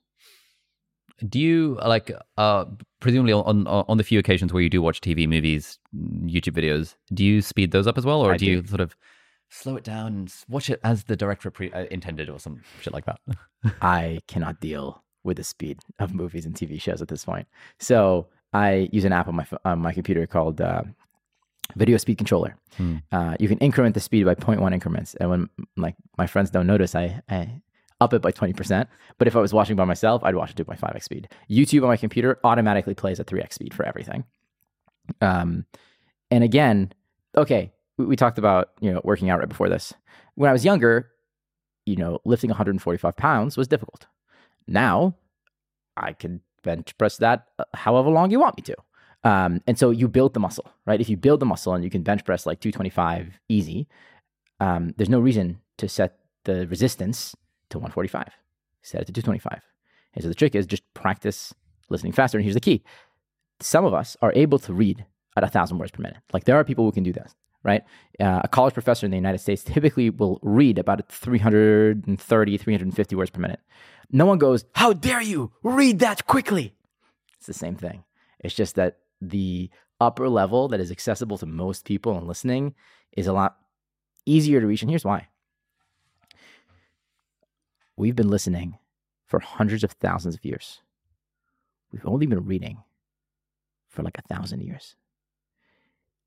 do you like, uh, presumably on, on the few occasions where you do watch TV, movies, YouTube videos, do you speed those up as well, or I do you sort of slow it down and watch it as the director pre- uh, intended, or some shit like that? I cannot deal with the speed of movies and TV shows at this point. So I use an app on my on my computer called uh, Video Speed Controller. Hmm. Uh, you can increment the speed by 0.1 increments, and when like my friends don't notice, I, I up it by 20%. But if I was watching by myself, I'd watch it 2.5x speed. YouTube on my computer automatically plays at 3x speed for everything. Um, and again, okay, we, we talked about, you know, working out right before this. When I was younger, you know, lifting 145 pounds was difficult. Now I can bench press that uh, however long you want me to. Um, and so you build the muscle, right? If you build the muscle and you can bench press like 225 easy, um, there's no reason to set the resistance to 145. Set it to 225. And so the trick is just practice listening faster. And here's the key some of us are able to read at a thousand words per minute. Like there are people who can do that, right? Uh, a college professor in the United States typically will read about 330, 350 words per minute. No one goes, How dare you read that quickly? It's the same thing. It's just that the upper level that is accessible to most people and listening is a lot easier to reach. And here's why we've been listening for hundreds of thousands of years. We've only been reading for like a thousand years.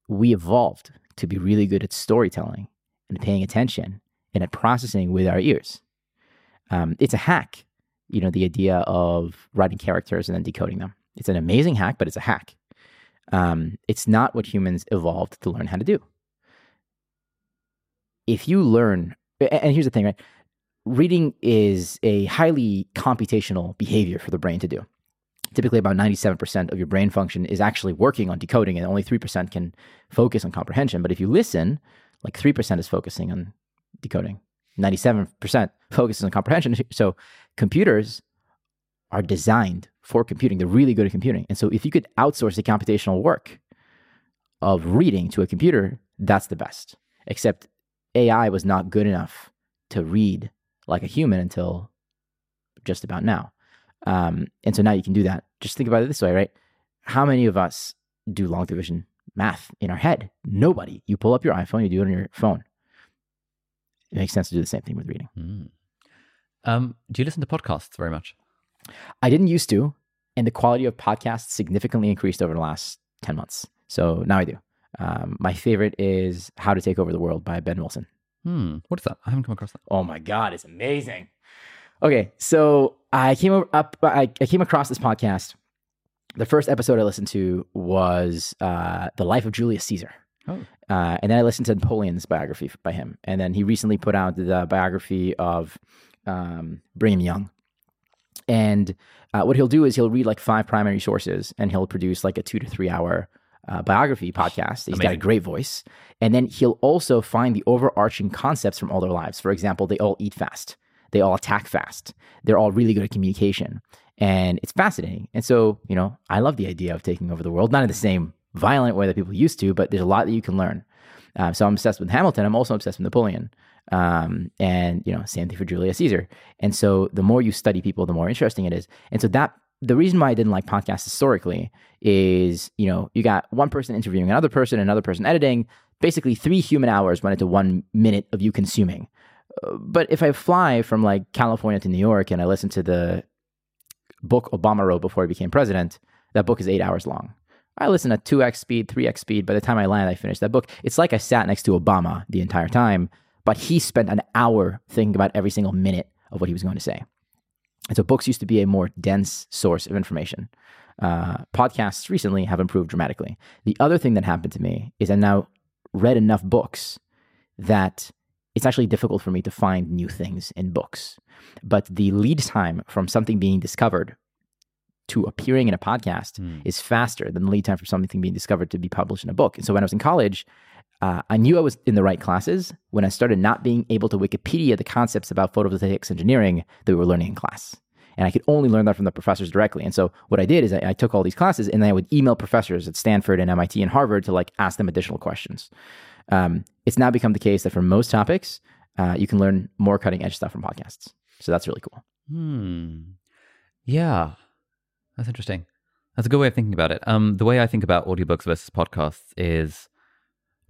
We evolved to be really good at storytelling and paying attention and at processing with our ears. Um, it's a hack, you know, the idea of writing characters and then decoding them. It's an amazing hack, but it's a hack. Um, it's not what humans evolved to learn how to do. If you learn, and here's the thing, right? Reading is a highly computational behavior for the brain to do. Typically, about 97% of your brain function is actually working on decoding, and only 3% can focus on comprehension. But if you listen, like 3% is focusing on decoding, 97% focuses on comprehension. So computers are designed for computing. They're really good at computing. And so if you could outsource the computational work of reading to a computer, that's the best. Except AI was not good enough to read like a human until just about now. Um, and so now you can do that. Just think about it this way, right? How many of us do long division math in our head? Nobody. You pull up your iPhone, you do it on your phone. It makes sense to do the same thing with reading. Mm. Um, do you listen to podcasts very much? I didn't used to, and the quality of podcasts significantly increased over the last 10 months. So now I do. Um, my favorite is How to Take Over the World by Ben Wilson. Hmm. What is that? I haven't come across that. Oh my God, it's amazing. Okay, so I came up, I, I came across this podcast. The first episode I listened to was uh, The Life of Julius Caesar. Oh. Uh, and then I listened to Napoleon's biography by him. And then he recently put out the biography of um, Brigham Young. And uh, what he'll do is he'll read like five primary sources and he'll produce like a two to three hour uh, biography podcast. He's got a great voice. And then he'll also find the overarching concepts from all their lives. For example, they all eat fast, they all attack fast, they're all really good at communication. And it's fascinating. And so, you know, I love the idea of taking over the world, not in the same violent way that people used to, but there's a lot that you can learn. Um, so I'm obsessed with Hamilton. I'm also obsessed with Napoleon. Um, and you know, same thing for Julius Caesar. And so the more you study people, the more interesting it is. And so that the reason why I didn't like podcasts historically is, you know, you got one person interviewing another person, another person editing. Basically, three human hours went into one minute of you consuming. But if I fly from like California to New York and I listen to the book Obama wrote before he became president, that book is eight hours long. I listen at 2x speed, 3x speed. By the time I land, I finish that book. It's like I sat next to Obama the entire time, but he spent an hour thinking about every single minute of what he was going to say. And so books used to be a more dense source of information. Uh, podcasts recently have improved dramatically. The other thing that happened to me is I now read enough books that it's actually difficult for me to find new things in books. But the lead time from something being discovered to appearing in a podcast Hmm. is faster than the lead time for something being discovered to be published in a book. And so when I was in college, uh, I knew I was in the right classes when I started not being able to Wikipedia the concepts about photovoltaics engineering that we were learning in class. And I could only learn that from the professors directly. And so what I did is I, I took all these classes and then I would email professors at Stanford and MIT and Harvard to like ask them additional questions. Um, it's now become the case that for most topics, uh, you can learn more cutting edge stuff from podcasts. So that's really cool. Hmm. Yeah. That's interesting. That's a good way of thinking about it. Um, the way I think about audiobooks versus podcasts is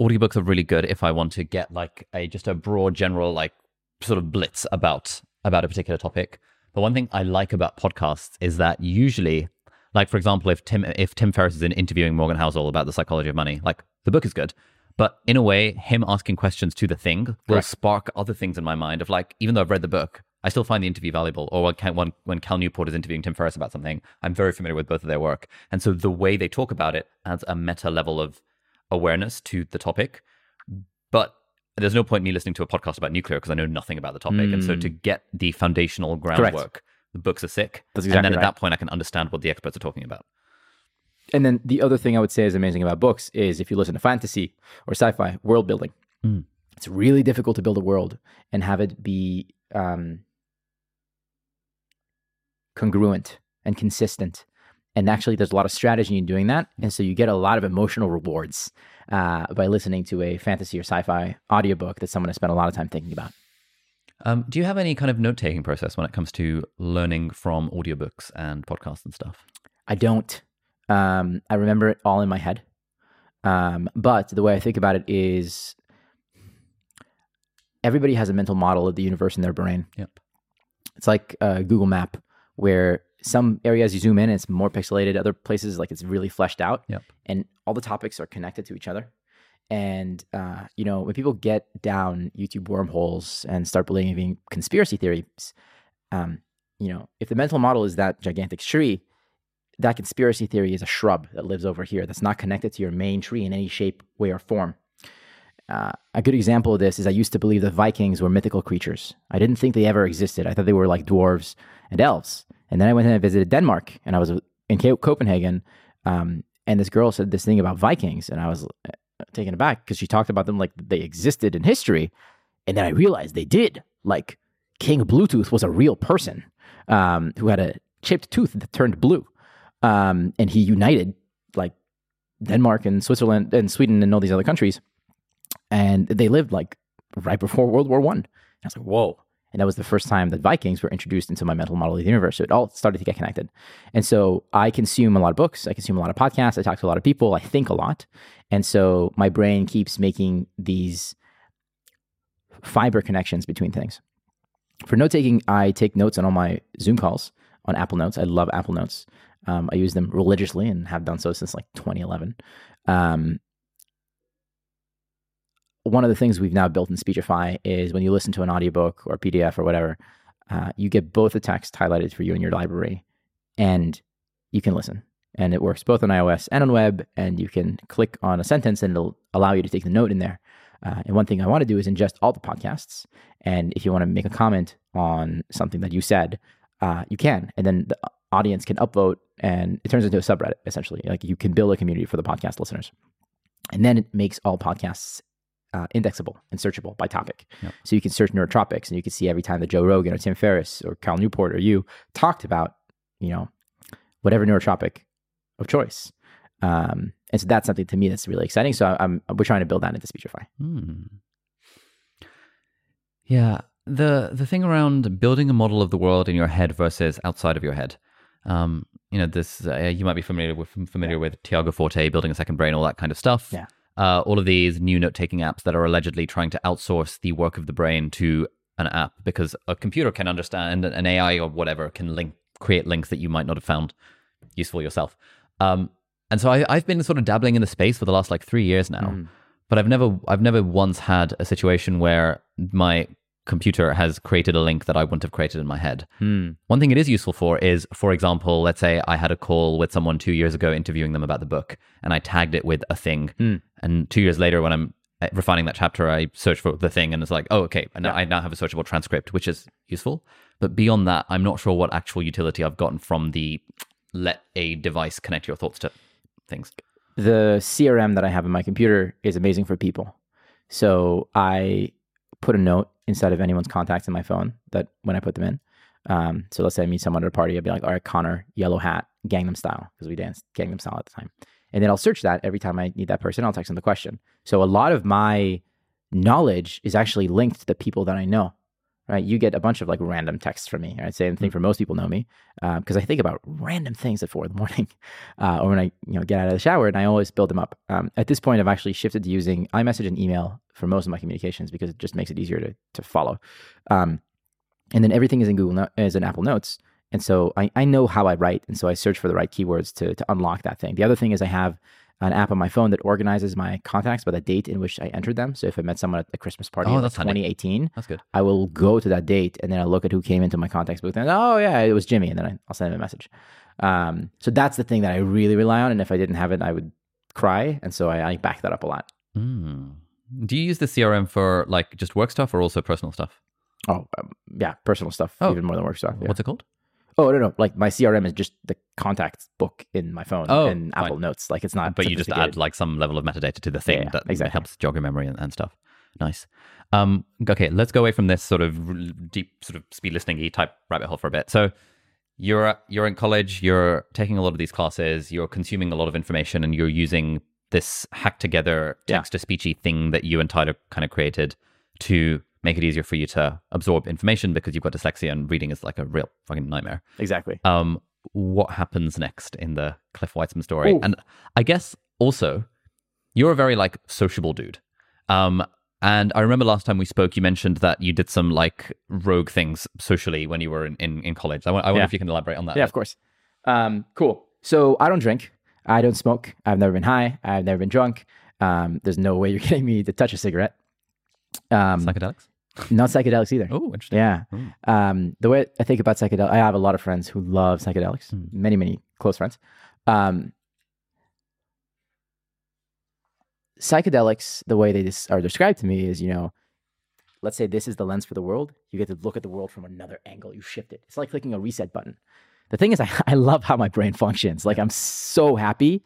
audiobooks are really good if I want to get like a just a broad general like sort of blitz about about a particular topic. But one thing I like about podcasts is that usually like for example if Tim if Tim Ferriss is in interviewing Morgan Housel about the psychology of money, like the book is good. But in a way, him asking questions to the thing will Correct. spark other things in my mind of like, even though I've read the book, I still find the interview valuable. Or when, Cal Newport is interviewing Tim Ferriss about something, I'm very familiar with both of their work. And so the way they talk about it adds a meta level of awareness to the topic. But there's no point me listening to a podcast about nuclear because I know nothing about the topic. And so to mm. get the foundational groundwork, the books are sick. That's and then at right. that point, I can understand what the experts are talking about. And then the other thing I would say is amazing about books is if you listen to fantasy or sci-fi, world building. Mm. It's really difficult to build a world and have it be um, congruent and consistent. And actually, there's a lot of strategy in doing that. And so you get a lot of emotional rewards uh, by listening to a fantasy or sci-fi audiobook that someone has spent a lot of time thinking about. Um, do you have any kind of note taking process when it comes to learning from audiobooks and podcasts and stuff? I don't. Um, I remember it all in my head. Um, but the way I think about it is everybody has a mental model of the universe in their brain. Yep. It's like a Google map where some areas you zoom in, it's more pixelated. Other places, like it's really fleshed out. Yep. And all the topics are connected to each other. And, uh, you know, when people get down YouTube wormholes and start believing conspiracy theories, um, you know, if the mental model is that gigantic tree, that conspiracy theory is a shrub that lives over here that's not connected to your main tree in any shape, way, or form. Uh, a good example of this is I used to believe the Vikings were mythical creatures. I didn't think they ever existed. I thought they were like dwarves and elves. And then I went and visited Denmark, and I was in Copenhagen, um, and this girl said this thing about Vikings, and I was uh, taken aback because she talked about them like they existed in history, and then I realized they did. Like King Bluetooth was a real person um, who had a chipped tooth that turned blue, um, and he united like Denmark and Switzerland and Sweden and all these other countries, and they lived like right before World War One. I was like, whoa. And that was the first time that Vikings were introduced into my mental model of the universe. So it all started to get connected. And so I consume a lot of books. I consume a lot of podcasts. I talk to a lot of people. I think a lot. And so my brain keeps making these fiber connections between things. For note taking, I take notes on all my Zoom calls on Apple Notes. I love Apple Notes. Um, I use them religiously and have done so since like 2011. Um, one of the things we've now built in Speechify is when you listen to an audiobook or PDF or whatever, uh, you get both the text highlighted for you in your library and you can listen. And it works both on iOS and on web. And you can click on a sentence and it'll allow you to take the note in there. Uh, and one thing I want to do is ingest all the podcasts. And if you want to make a comment on something that you said, uh, you can. And then the audience can upvote and it turns into a subreddit essentially. Like you can build a community for the podcast listeners. And then it makes all podcasts uh, indexable and searchable by topic. Yep. So you can search neurotropics and you can see every time that Joe Rogan or Tim Ferriss or Cal Newport or you talked about, you know, whatever neurotropic of choice. Um, and so that's something to me that's really exciting. So I'm, we're trying to build that into Speechify. Hmm. Yeah, the the thing around building a model of the world in your head versus outside of your head. Um, you know, this uh, you might be familiar with familiar with Tiago Forte, building a second brain, all that kind of stuff. Yeah. Uh, all of these new note taking apps that are allegedly trying to outsource the work of the brain to an app because a computer can understand an AI or whatever can link create links that you might not have found useful yourself. Um, and so I, I've been sort of dabbling in the space for the last like three years now, Mhm. but I've never I've never once had a situation where my computer has created a link that I wouldn't have created in my head. Hmm. One thing it is useful for is, for example, let's say I had a call with someone two years ago interviewing them about the book, and I tagged it with a thing. Hmm. And two years later, when I'm uh, refining that chapter, I search for the thing, and it's like, oh, okay, and Yeah. I now have a searchable transcript, which is useful. But beyond that, I'm not sure what actual utility I've gotten from the let a device connect your thoughts to things. the CRM that I have in my computer is amazing for people. So I put a note inside of anyone's contacts in my phone that when I put them in. Um, so let's say I meet someone at a party, I'd be like, all right, Connor, yellow hat, Gangnam style, because we danced Gangnam style at the time. And then I'll search that every time I need that person. I'll text them the question. So a lot of my knowledge is actually linked to the people that I know. Right, you get a bunch of like random texts from me. I'd say the thing for most people know me because I think about random things at four in the morning, uh, or when I you know get out of the shower, and I always build them up. Um, at this point, I've actually shifted to using iMessage and email for most of my communications because it just makes it easier to to follow. Um, and then everything is in Google no- is in Apple Notes, and so I, I know how I write, and so I search for the right keywords to to unlock that thing. The other thing is I have an app on my phone that organizes my contacts by the date in which I entered them. So if I met someone at a Christmas party Oh, in that's handy. 2018, That's good. I will go to that date and then I'll look at who came into my contacts book and oh yeah, it was Jimmy, and then I, I'll send him a message. Um, so that's the thing that I really rely on, and if I didn't have it, I would cry, and so I, I back that up a lot. Mm. Do you use the CRM for like just work stuff or also personal stuff? Oh um, yeah, personal stuff Oh. even more than work stuff. Yeah. What's it called? Oh no no, like my CRM is just the contacts book in my phone Oh, and. Apple Notes. Like it's not. but you just add like some level of metadata to the thing yeah, that exactly. helps jog your memory and, and stuff. Nice. Um, okay, let's go away from this sort of deep, sort of speed listening y type rabbit hole for a bit. So you're you're in college, you're taking a lot of these classes, you're consuming a lot of information, and you're using this hacked together text to speechy thing that you and Tyler kind of created to make it easier for you to absorb information because you've got dyslexia and reading is like a real fucking nightmare exactly. um, what happens next in the Cliff Weitzman story. Ooh. And I guess also, you're a very like sociable dude. Um, and I remember last time we spoke, you mentioned that you did some like rogue things socially when you were in, in, in college. I, wonder Yeah. if you can elaborate on that. Yeah, of course. Um, cool. So I don't drink. I don't smoke. I've never been high. I've never been drunk. Um, there's no way you're getting me to touch a cigarette. Um, Psychedelics? Not psychedelics either. Oh, interesting. Yeah. Mm. Um, the way I think about psychedelics, I have a lot of friends who love psychedelics, Mm. many, many close friends. Um, psychedelics, the way they dis- are described to me is, you know, let's say this is the lens for the world. You get to look at the world from another angle. You shift it. It's like clicking a reset button. The thing is, I, I love how my brain functions. Like, I'm so happy.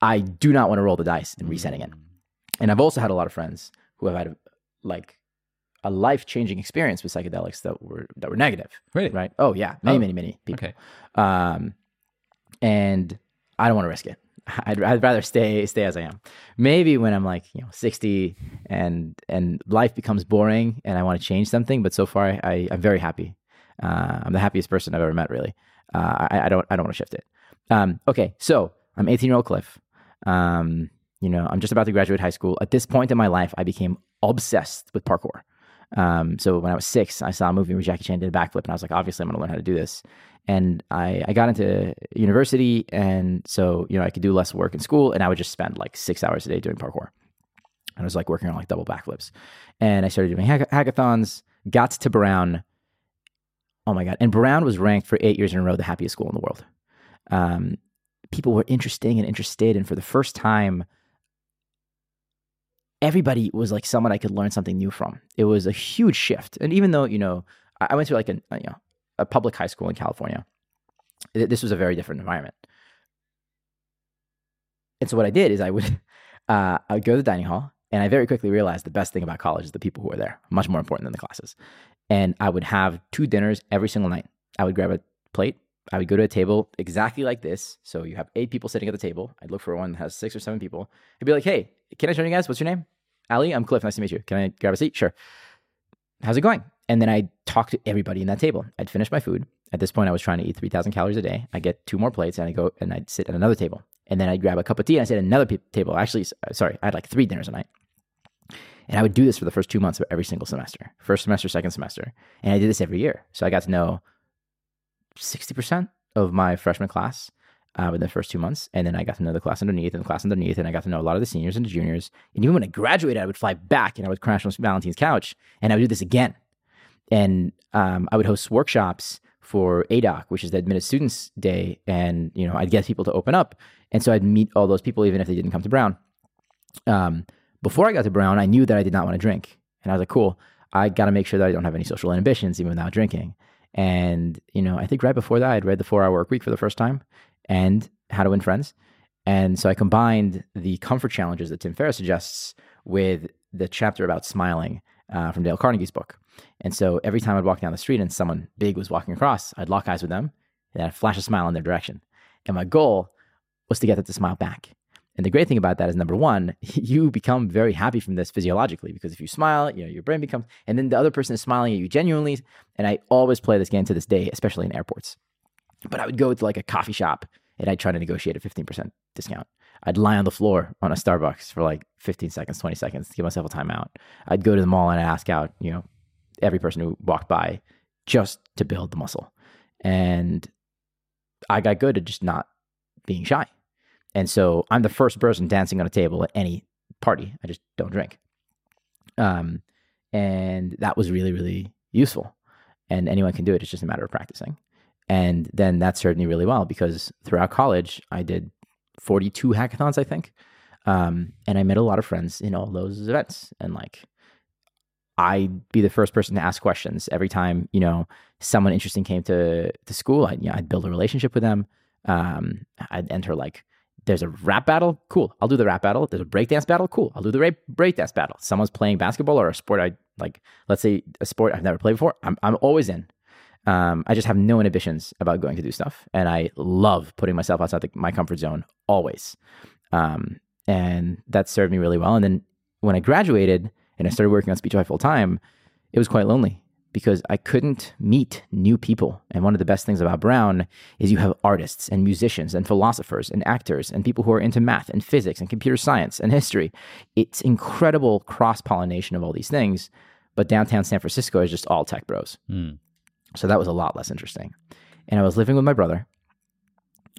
I do not want to roll the dice and resetting it. And I've also had a lot of friends who have had like a life changing experience with psychedelics that were that were negative. Really? Right? Oh yeah, many, Oh, many, many people. Okay. Um, and I don't want to risk it. I'd, I'd rather stay stay as I am. Maybe when I'm like you know 60 and and life becomes boring and I want to change something. But so far, I, I I'm very happy. Uh, I'm the happiest person I've ever met. Really, uh, I, I don't I don't want to shift it. Um, okay, so I'm 18 year old Cliff. Um, you know, I'm just about to graduate high school. At this point in my life, I became obsessed with parkour. Um, so when I was six, I saw a movie where Jackie Chan did a backflip, and I was like, obviously, I'm going to learn how to do this. And I, I got into university, and so you know, I could do less work in school, and I would just spend like six hours a day doing parkour. And I was like working on like double backflips, and I started doing hack- hackathons. Got to Brown. Oh my god! And Brown was ranked for eight years in a row the happiest school in the world. Um, people were interesting and interested, and for the first time, everybody was like someone I could learn something new from. It was a huge shift. And even though, you know, I went to like a, you know, a public high school in California, this was a very different environment. And so what I did is I would, uh, I would go to the dining hall and I very quickly realized the best thing about college is the people who are there, much more important than the classes. And I would have two dinners every single night. I would grab a plate. I would go to a table exactly like this. So you have eight people sitting at the table. I'd look for one that has six or seven people. I'd be like, hey, can I join you guys? What's your name? Ali, I'm Cliff. Nice to meet you. Can I grab a seat? Sure. How's it going? And then I'd talk to everybody in that table. I'd finish my food. At this point, I was trying to eat 3,000 calories a day. I get two more plates and I go and I'd sit at another table. And then I'd grab a cup of tea and I'd sit at another pe- table. Actually, uh, sorry, I had like three dinners a night. And I would do this for the first two months of every single semester first semester, second semester. And I did this every year. So I got to know 60% of my freshman class uh, in the first two months. And then I got to know the class underneath and the class underneath. And I got to know a lot of the seniors and the juniors. And even when I graduated, I would fly back and I would crash on Valentine's couch and I would do this again. And um, I would host workshops for ADOC, which is the Admitted Students Day. And, you know, I'd get people to open up. And so I'd meet all those people, even if they didn't come to Brown. Um, before I got to Brown, I knew that I did not want to drink. And I was like, cool, I got to make sure that I don't have any social inhibitions, even without drinking. And, you know, I think right before that, I'd read The Four Hour Work Week for the first time and How to Win Friends. And so I combined the comfort challenges that Tim Ferriss suggests with the chapter about smiling uh, from Dale Carnegie's book. And so every time I'd walk down the street and someone big was walking across, I'd lock eyes with them and I'd flash a smile in their direction. And my goal was to get them to smile back. And the great thing about that is number one, you become very happy from this physiologically because if you smile, you know, your brain becomes, and then the other person is smiling at you genuinely. And I always play this game to this day, especially in airports. But I would go to like a coffee shop and I'd try to negotiate a 15% discount. I'd lie on the floor on a Starbucks for like 15 seconds, 20 seconds to give myself a timeout. I'd go to the mall and I'd ask out, you know, every person who walked by just to build the muscle. And I got good at just not being shy. And so I'm the first person dancing on a table at any party. I just don't drink. Um, and that was really, really useful. And anyone can do it. It's just a matter of practicing. And then that served me really well because throughout college, I did 42 hackathons, I think. Um, and I met a lot of friends in all those events. And like, I'd be the first person to ask questions every time, you know, someone interesting came to, to school. I'd, you know, I'd build a relationship with them. Um, I'd enter like there's a rap battle, cool. I'll do the rap battle. There's a breakdance battle, cool. I'll do the breakdance battle. Someone's playing basketball or a sport I like, let's say a sport I've never played before. I'm I'm always in. Um, I just have no inhibitions about going to do stuff, and I love putting myself outside the, my comfort zone always. Um, and that served me really well. And then when I graduated and I started working on Speechify full time, it was quite lonely because I couldn't meet new people. And one of the best things about Brown is you have artists and musicians and philosophers and actors and people who are into math and physics and computer science and history. It's incredible cross pollination of all these things. But downtown San Francisco is just all tech bros. Mm. So that was a lot less interesting. And I was living with my brother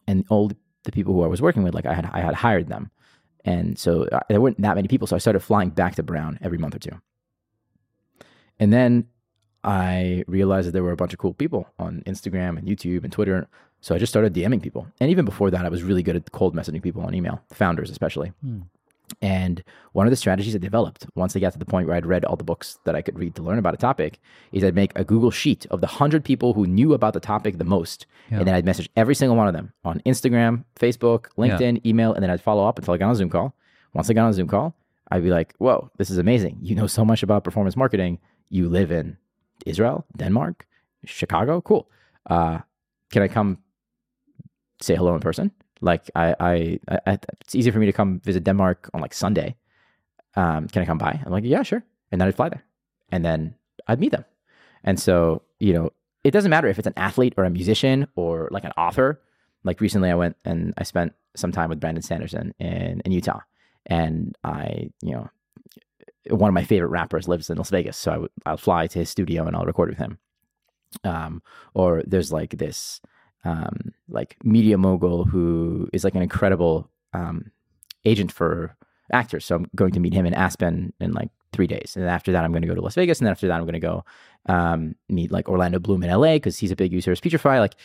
and all the people who I was working with, like I had, I had hired them. And so uh, there weren't that many people. So I started flying back to Brown every month or two. And then I realized that there were a bunch of cool people on Instagram and YouTube and Twitter. So I just started DMing people. And even before that, I was really good at cold messaging people on email, founders especially. Hmm. And one of the strategies I developed once I got to the point where I'd read all the books that I could read to learn about a topic is I'd make a Google sheet of the 100 people who knew about the topic the most. Yeah. And then I'd message every single one of them on Instagram, Facebook, LinkedIn, yeah. email, and then I'd follow up until I got on a Zoom call. Once I got on a Zoom call, I'd be like, whoa, this is amazing. You know so much about performance marketing. You live in Israel, Denmark, Chicago. Cool. Uh, can I come say hello in person? Like I, I, I, it's easy for me to come visit Denmark on like Sunday. Um, can I come by? I'm like, yeah, sure. And then I'd fly there, and then I'd meet them. And so, you know, it doesn't matter if it's an athlete or a musician or like an author. Like recently, I went and I spent some time with Brandon Sanderson in in Utah, and I, you know, one of my favorite rappers lives in Las Vegas, so I w- I'll fly to his studio and I'll record with him. Um, or there's like this um, like media mogul who is like an incredible um, agent for actors. So I'm going to meet him in Aspen in like three days, and then after that I'm going to go to Las Vegas, and then after that I'm going to go um, meet like Orlando Bloom in LA because he's a big user of Speechify. Like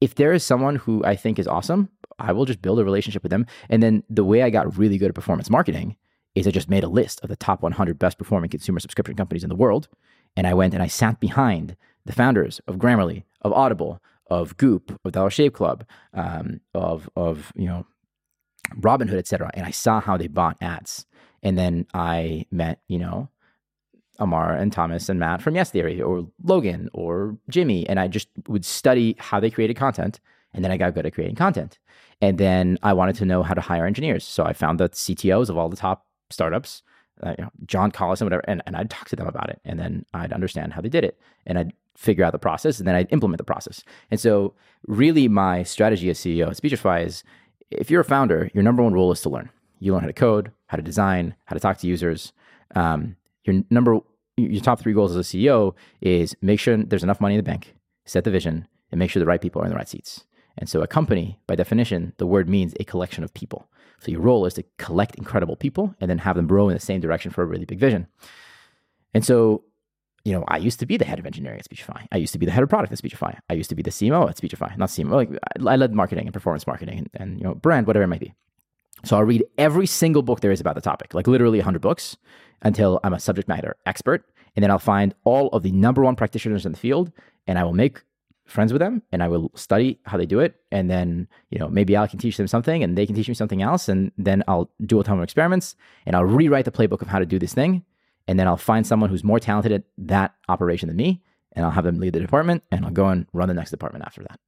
if there is someone who I think is awesome, I will just build a relationship with them. And then the way I got really good at performance marketing is I just made a list of the top 100 best performing consumer subscription companies in the world. And I went and I sat behind the founders of Grammarly, of Audible, of Goop, of Dollar Shave Club, um, of, of, you know, Robinhood, et cetera. And I saw how they bought ads. And then I met, you know, Ammar and Thomas and Matt from Yes Theory or Logan or Jimmy. And I just would study how they created content. And then I got good at creating content. And then I wanted to know how to hire engineers. So I found the CTOs of all the top startups, uh, you know, John Collison, whatever, and, and I'd talk to them about it. And then I'd understand how they did it. And I'd figure out the process and then I'd implement the process. And so, really, my strategy as CEO at Speechify is if you're a founder, your number one role is to learn. You learn how to code, how to design, how to talk to users. Um, your number, your top three goals as a CEO is make sure there's enough money in the bank, set the vision, and make sure the right people are in the right seats. And so, a company, by definition, the word means a collection of people. So your role is to collect incredible people and then have them grow in the same direction for a really big vision. And so, you know, I used to be the head of engineering at Speechify. I used to be the head of product at Speechify. I used to be the CMO at Speechify, not CMO. Like I led marketing and performance marketing and, and you know brand, whatever it might be. So I'll read every single book there is about the topic, like literally 100 books, until I'm a subject matter expert. And then I'll find all of the number one practitioners in the field, and I will make friends with them and I will study how they do it. And then, you know, maybe I can teach them something and they can teach me something else. And then I'll do a ton of experiments and I'll rewrite the playbook of how to do this thing. And then I'll find someone who's more talented at that operation than me and I'll have them lead the department and I'll go and run the next department after that.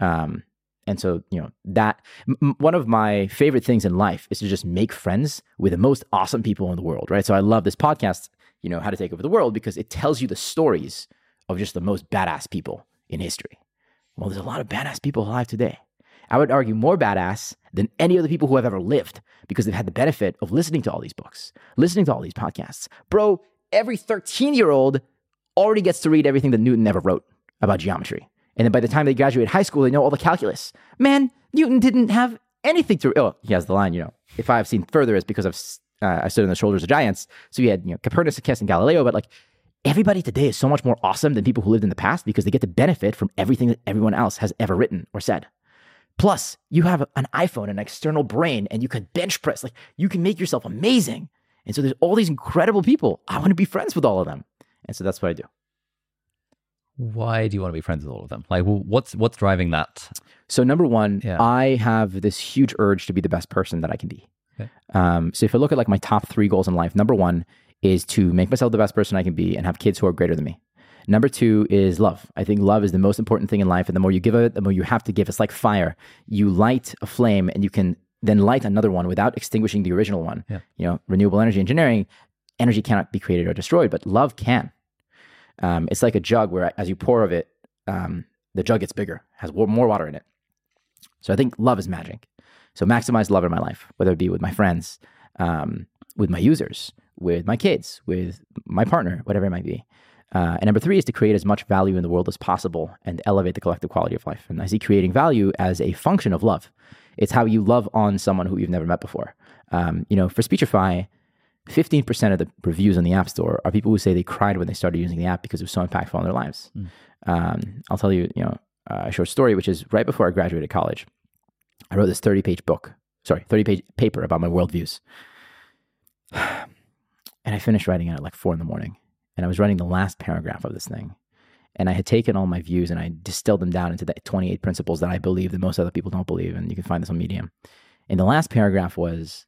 Um, and so, you know, that m- one of my favorite things in life is to just make friends with the most awesome people in the world, right? So I love this podcast, you know, How to Take Over the World, because it tells you the stories of just the most badass people in history. Well, there's a lot of badass people alive today. I would argue more badass than any other people who have ever lived because they've had the benefit of listening to all these books, listening to all these podcasts. Bro, every 13 year old already gets to read everything that Newton ever wrote about geometry. And then by the time they graduate high school, they know all the calculus. Man, Newton didn't have anything to. Oh, he has the line. You know, if I have seen further, it's because I've uh, I stood on the shoulders of giants. So you had you know Copernicus and Galileo, but like everybody today is so much more awesome than people who lived in the past because they get to benefit from everything that everyone else has ever written or said. Plus, you have an iPhone, an external brain, and you can bench press. Like you can make yourself amazing. And so there's all these incredible people. I want to be friends with all of them. And so that's what I do. Why do you want to be friends with all of them? Like, what's what's driving that? So number one, Yeah. I have this huge urge to be the best person that I can be. Okay. Um, so if I look at like my top three goals in life, number one is to make myself the best person I can be and have kids who are greater than me. Number two is love. I think love is the most important thing in life, and the more you give it, the more you have to give. It's like fire. You light a flame, and you can then light another one without extinguishing the original one. Yeah. You know, renewable energy engineering, energy cannot be created or destroyed, but love can. Um, it's like a jug where as you pour of it, um, the jug gets bigger, has more water in it. So I think love is magic. So maximize love in my life, whether it be with my friends, um, with my users, with my kids, with my partner, whatever it might be. Uh, and number three is to create as much value in the world as possible and elevate the collective quality of life. And I see creating value as a function of love. It's how you love on someone who you've never met before. Um, you know, for Speechify, 15% of the reviews on the App Store are people who say they cried when they started using the app because it was so impactful on their lives. Um, I'll tell you, you know, a short story, which is right before I graduated college. I wrote this 30 page book, sorry, 30 page paper about my worldviews. And I finished writing it at like four in the morning. And I was writing the last paragraph of this thing. And I had taken all my views and I distilled them down into the 28 principles that I believe that most other people don't believe. And you can find this on Medium. And the last paragraph was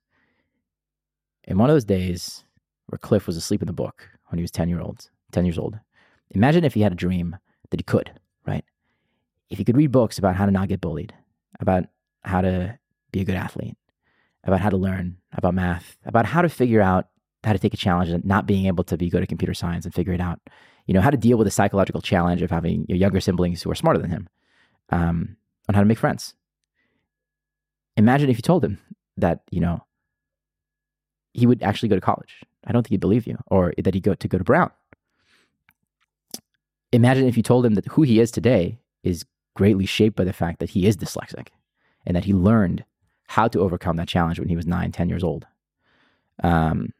in one of those days where Cliff was asleep in the book when he was 10 year old, 10 years old. Imagine if he had a dream that he could, right? If he could read books about how to not get bullied, about how to be a good athlete, about how to learn, about math, about how to figure out how to take a challenge and not being able to be good at computer science and figure it out. You know, how to deal with the psychological challenge of having your younger siblings who are smarter than him, um, on how to make friends. Imagine if you told him that, you know, he would actually go to college. I don't think he'd believe you, or that he'd go to go to Brown. Imagine if you told him that who he is today is greatly shaped by the fact that he is dyslexic and that he learned how to overcome that challenge when he was nine, 10 years old. Um,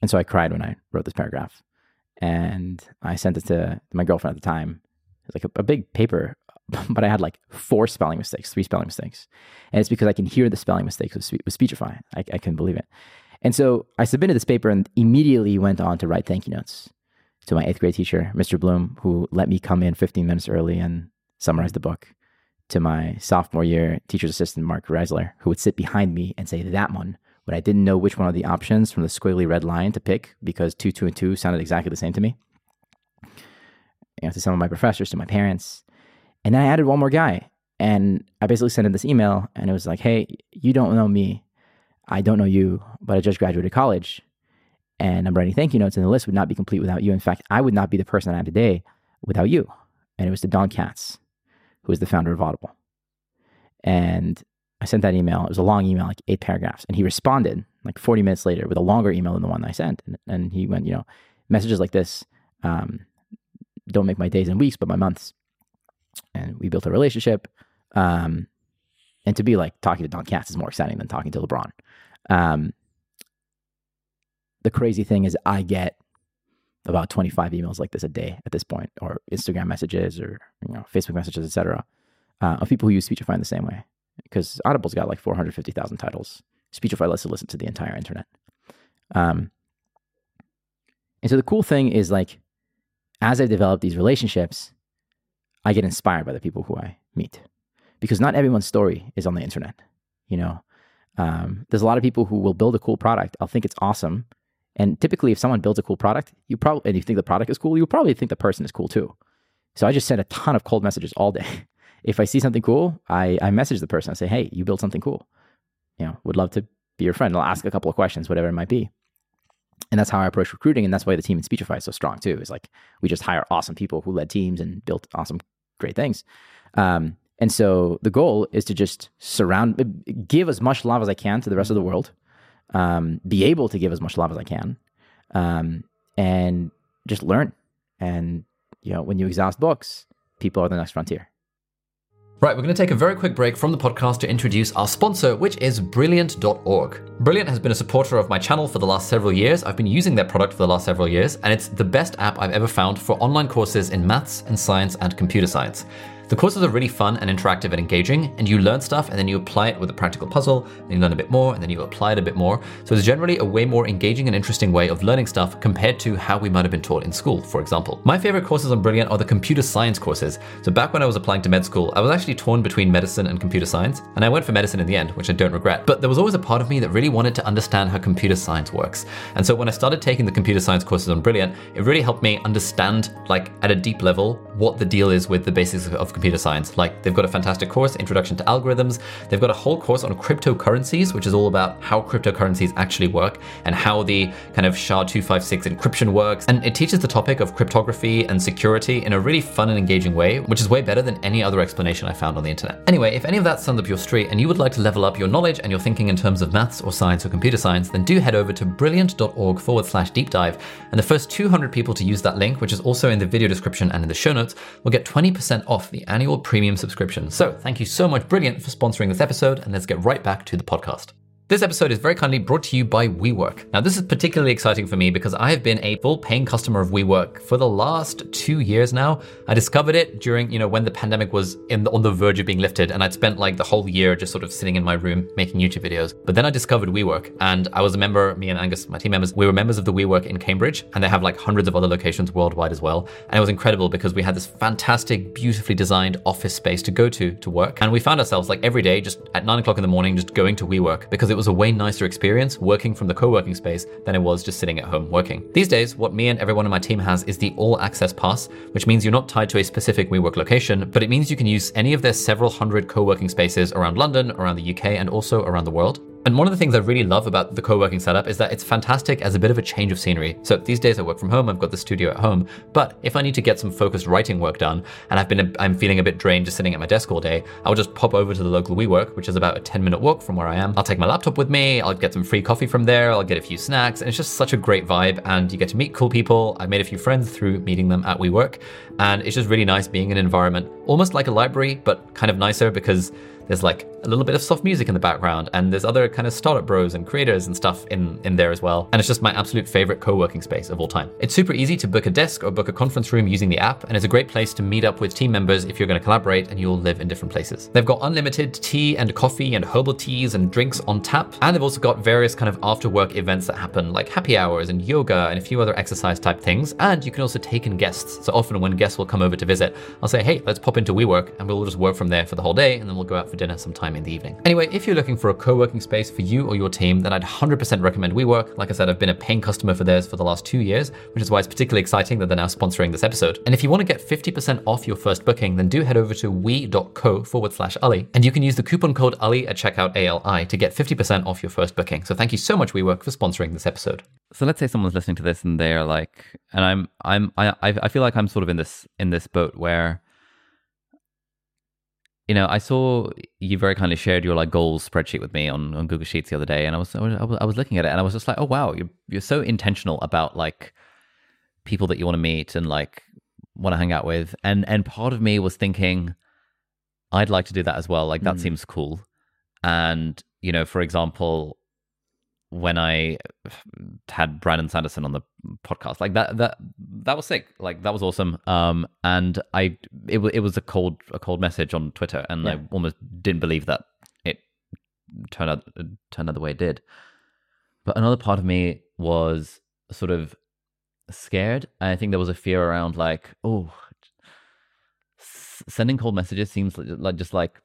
and so I cried when I wrote this paragraph. And I sent it to my girlfriend at the time. It was like a, a big paper, but I had like four spelling mistakes, three spelling mistakes. And it's because I can hear the spelling mistakes with, with Speechify. I, I couldn't believe it. And so I submitted this paper and immediately went on to write thank you notes to my eighth grade teacher, Mr. Bloom, who let me come in 15 minutes early and summarize the book. To my sophomore year teacher's assistant, Mark Reisler, who would sit behind me and say that one when I didn't know which one of the options from the squiggly red line to pick because two, two, and two sounded exactly the same to me. You know, to some of my professors, to my parents. And then I added one more guy. And I basically sent him this email and it was like, hey, you don't know me. I don't know you, but I just graduated college and I'm writing thank you notes, and the list would not be complete without you. In fact, I would not be the person I am today without you. And it was to Don Katz, who is the founder of Audible. And I sent that email. It was a long email, like eight paragraphs. And he responded like 40 minutes later with a longer email than the one I sent. And, and he went, you know, messages like this um, don't make my days and weeks, but my months. And we built a relationship. Um, and to be like talking to Don Katz is more exciting than talking to LeBron. Um, the crazy thing is, I get about 25 emails like this a day at this point, or Instagram messages, or you know, Facebook messages, etc., uh, of people who use Speechify in the same way. Because Audible's got like 450,000 titles. Speechify lets you listen to the entire internet. Um, and so the cool thing is like, as I develop these relationships, I get inspired by the people who I meet, because not everyone's story is on the internet. You know, um, there's a lot of people who will build a cool product. I'll think it's awesome. And typically, if someone builds a cool product, you probably and you think the product is cool, you probably think the person is cool too. So I just send a ton of cold messages all day. If I see something cool, I, I message the person. I say, "Hey, you built something cool. You know, would love to be your friend." I'll ask a couple of questions, whatever it might be. And that's how I approach recruiting, and that's why the team in Speechify is so strong too. Is like we just hire awesome people who led teams and built awesome, great things. Um, and so the goal is to just surround, give as much love as I can to the rest of the world, um, be able to give as much love as I can, um, and just learn. And you know, when you exhaust books, people are the next frontier. Right, we're going to take a very quick break from the podcast to introduce our sponsor, which is Brilliant.org. Brilliant has been a supporter of my channel for the last several years. I've been using their product for the last several years, and it's the best app I've ever found for online courses in maths and science and computer science. The courses are really fun and interactive and engaging, and you learn stuff and then you apply it with a practical puzzle, and you learn a bit more, and then you apply it a bit more. So it's generally a way more engaging and interesting way of learning stuff compared to how we might have been taught in school, for example. My favorite courses on Brilliant are the computer science courses. So back when I was applying to med school, I was actually torn between medicine and computer science, and I went for medicine in the end, which I don't regret. But there was always a part of me that really wanted to understand how computer science works. And so when I started taking the computer science courses on Brilliant, it really helped me understand, like at a deep level, what the deal is with the basics of computer science. Like They've got a fantastic course, Introduction to Algorithms. They've got a whole course on cryptocurrencies, which is all about how cryptocurrencies actually work and how the kind of SHA-256 encryption works. And it teaches the topic of cryptography and security in a really fun and engaging way, which is way better than any other explanation I found on the internet. Anyway, if any of that sounds up your street and you would like to level up your knowledge and your thinking in terms of maths or science or computer science, then do head over to brilliant.org forward slash deep dive. And the first 200 people to use that link, which is also in the video description and in the show notes, will get 20% off the annual premium subscription. So thank you so much, Brilliant, for sponsoring this episode, and let's get right back to the podcast. This episode is very kindly brought to you by WeWork. Now, this is particularly exciting for me because I have been a full paying customer of WeWork for the last two years now. I discovered it during, you know, when the pandemic was the, on the verge of being lifted, and I'd spent like the whole year just sort of sitting in my room making YouTube videos. But then I discovered WeWork, and I was a member. Me and Angus, my team members, we were members of the WeWork in Cambridge, and they have like hundreds of other locations worldwide as well. And it was incredible because we had this fantastic, beautifully designed office space to go to to work, and we found ourselves like every day, just at nine o'clock in the morning, just going to WeWork because it was a way nicer experience working from the co-working space than it was just sitting at home working. These days, what me and everyone in my team has is the all access pass, which means you're not tied to a specific WeWork location, but it means you can use any of their several hundred co-working spaces around London, around the UK, and also around the world. And one of the things I really love about the co-working setup is that it's fantastic as a bit of a change of scenery. So these days I work from home, I've got the studio at home, but if I need to get some focused writing work done and I've been I'm feeling a bit drained just sitting at my desk all day, I'll just pop over to the local WeWork, which is about a 10 minute walk from where I am. I'll take my laptop with me, I'll get some free coffee from there, I'll get a few snacks, and it's just such a great vibe and you get to meet cool people. I've made a few friends through meeting them at WeWork, and it's just really nice being in an environment almost like a library, but kind of nicer because there's like a little bit of soft music in the background, and there's other kind of startup bros and creators and stuff in, in there as well. And it's just my absolute favorite co working space of all time. It's super easy to book a desk or book a conference room using the app, and it's a great place to meet up with team members if you're going to collaborate and you all live in different places. They've got unlimited tea and coffee and herbal teas and drinks on tap, and they've also got various kind of after work events that happen, like happy hours and yoga and a few other exercise type things. And you can also take in guests. So often when guests will come over to visit, I'll say, hey, let's pop into WeWork, and we'll just work from there for the whole day, and then we'll go out for dinner sometime in the evening. Anyway, if you're looking for a co-working space for you or your team, then I'd 100% recommend WeWork. Like I said, I've been a paying customer for theirs for the last two years, which is why it's particularly exciting that they're now sponsoring this episode. And if you want to get 50% off your first booking, then do head over to we.co forward slash Ali, and you can use the coupon code Ali at checkout ALI to get 50% off your first booking. So thank you so much, WeWork, for sponsoring this episode. So let's say someone's listening to this and they're like, and I'm, I'm, I, I feel like I'm sort of in this in this boat where you know, I saw you very kindly shared your like goals spreadsheet with me on, on Google Sheets the other day, and I was I was, I was looking at it, and I was just like, oh wow, you're you're so intentional about like people that you want to meet and like want to hang out with, and and part of me was thinking, I'd like to do that as well. Like that mm. seems cool, and you know, for example, when I had Brandon Sanderson on the podcast, like that that that was sick. Like that was awesome. Um, and I it it was a cold a cold message on Twitter, and yeah. I almost didn't believe that it turned out it turned out the way it did. But another part of me was sort of scared. I think there was a fear around like, oh, sending cold messages seems like just like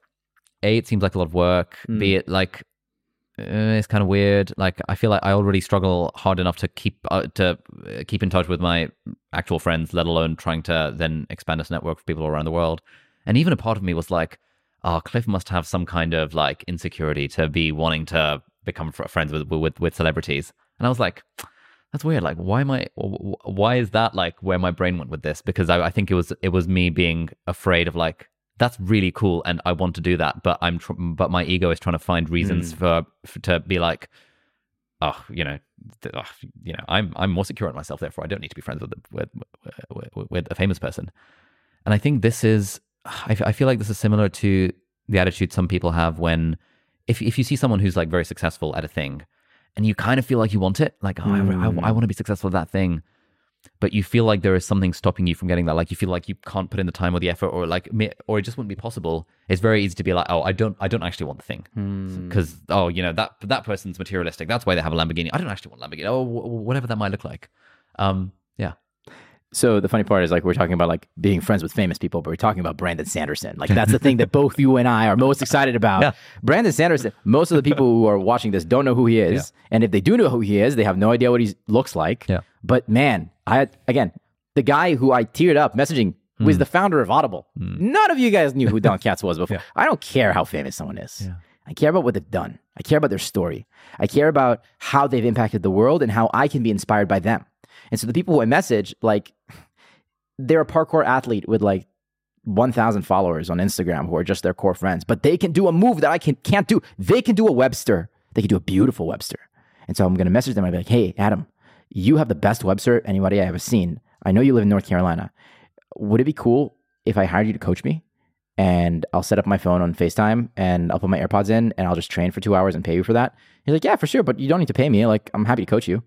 a it seems like a lot of work. Mm. B it like uh, it's kind of weird. Like I feel like I already struggle hard enough to keep uh, to uh, keep in touch with my actual friends, let alone trying to then expand this network for people around the world. And even a part of me was like, "Oh, Cliff must have some kind of like insecurity to be wanting to become friends with with with celebrities." And I was like, "That's weird. Like, why am I? Why is that like where my brain went with this? Because I, I think it was it was me being afraid of like." That's really cool and I want to do that, but I'm tr- but my ego is trying to find reasons mm. for, for, to be like, oh, you know, th- oh, you know, I'm I'm more secure in myself, therefore I don't need to be friends with with, with with a famous person. And I think this is I, I feel like this is similar to the attitude some people have when if if you see someone who's like very successful at a thing and you kind of feel like you want it like oh I, I, I want to be successful at that thing but you feel like there is something stopping you from getting that like you feel like you can't put in the time or the effort or like or it just wouldn't be possible. It's very easy to be like oh i don't i don't actually want the thing. Because oh you know that that person's materialistic. That's why they have a lamborghini. I don't actually want a lamborghini. Oh whatever that might look like. Um So the funny part is like we're talking about like being friends with famous people, but we're talking about Brandon Sanderson. Like that's the thing that both you and I are most excited about. Yeah. Brandon Sanderson. Most of the people who are watching this don't know who he is, and if they do know who he is, they have no idea what he looks like. Yeah. But man, I again, the guy who I teared up messaging was hmm. the founder of Audible. Hmm. None of you guys knew who Don Katz was before. I don't care how famous someone is. I care about what they've done. I care about their story. I care about how they've impacted the world and how I can be inspired by them. And so the people who I message, like, they're a parkour athlete with like 1,000 followers on Instagram who are just their core friends, but they can do a move that I can, can't do. They can do a Webster. They can do a beautiful Webster. And so I'm going to message them. I'll be like, hey, Adam, you have the best Webster anybody I ever seen. I know you live in North Carolina. Would it be cool if I hired you to coach me? And I'll set up my phone on FaceTime and I'll put my AirPods in and I'll just train for two hours and pay you for that. He's like, yeah, for sure, but you don't need to pay me. Like, I'm happy to coach you.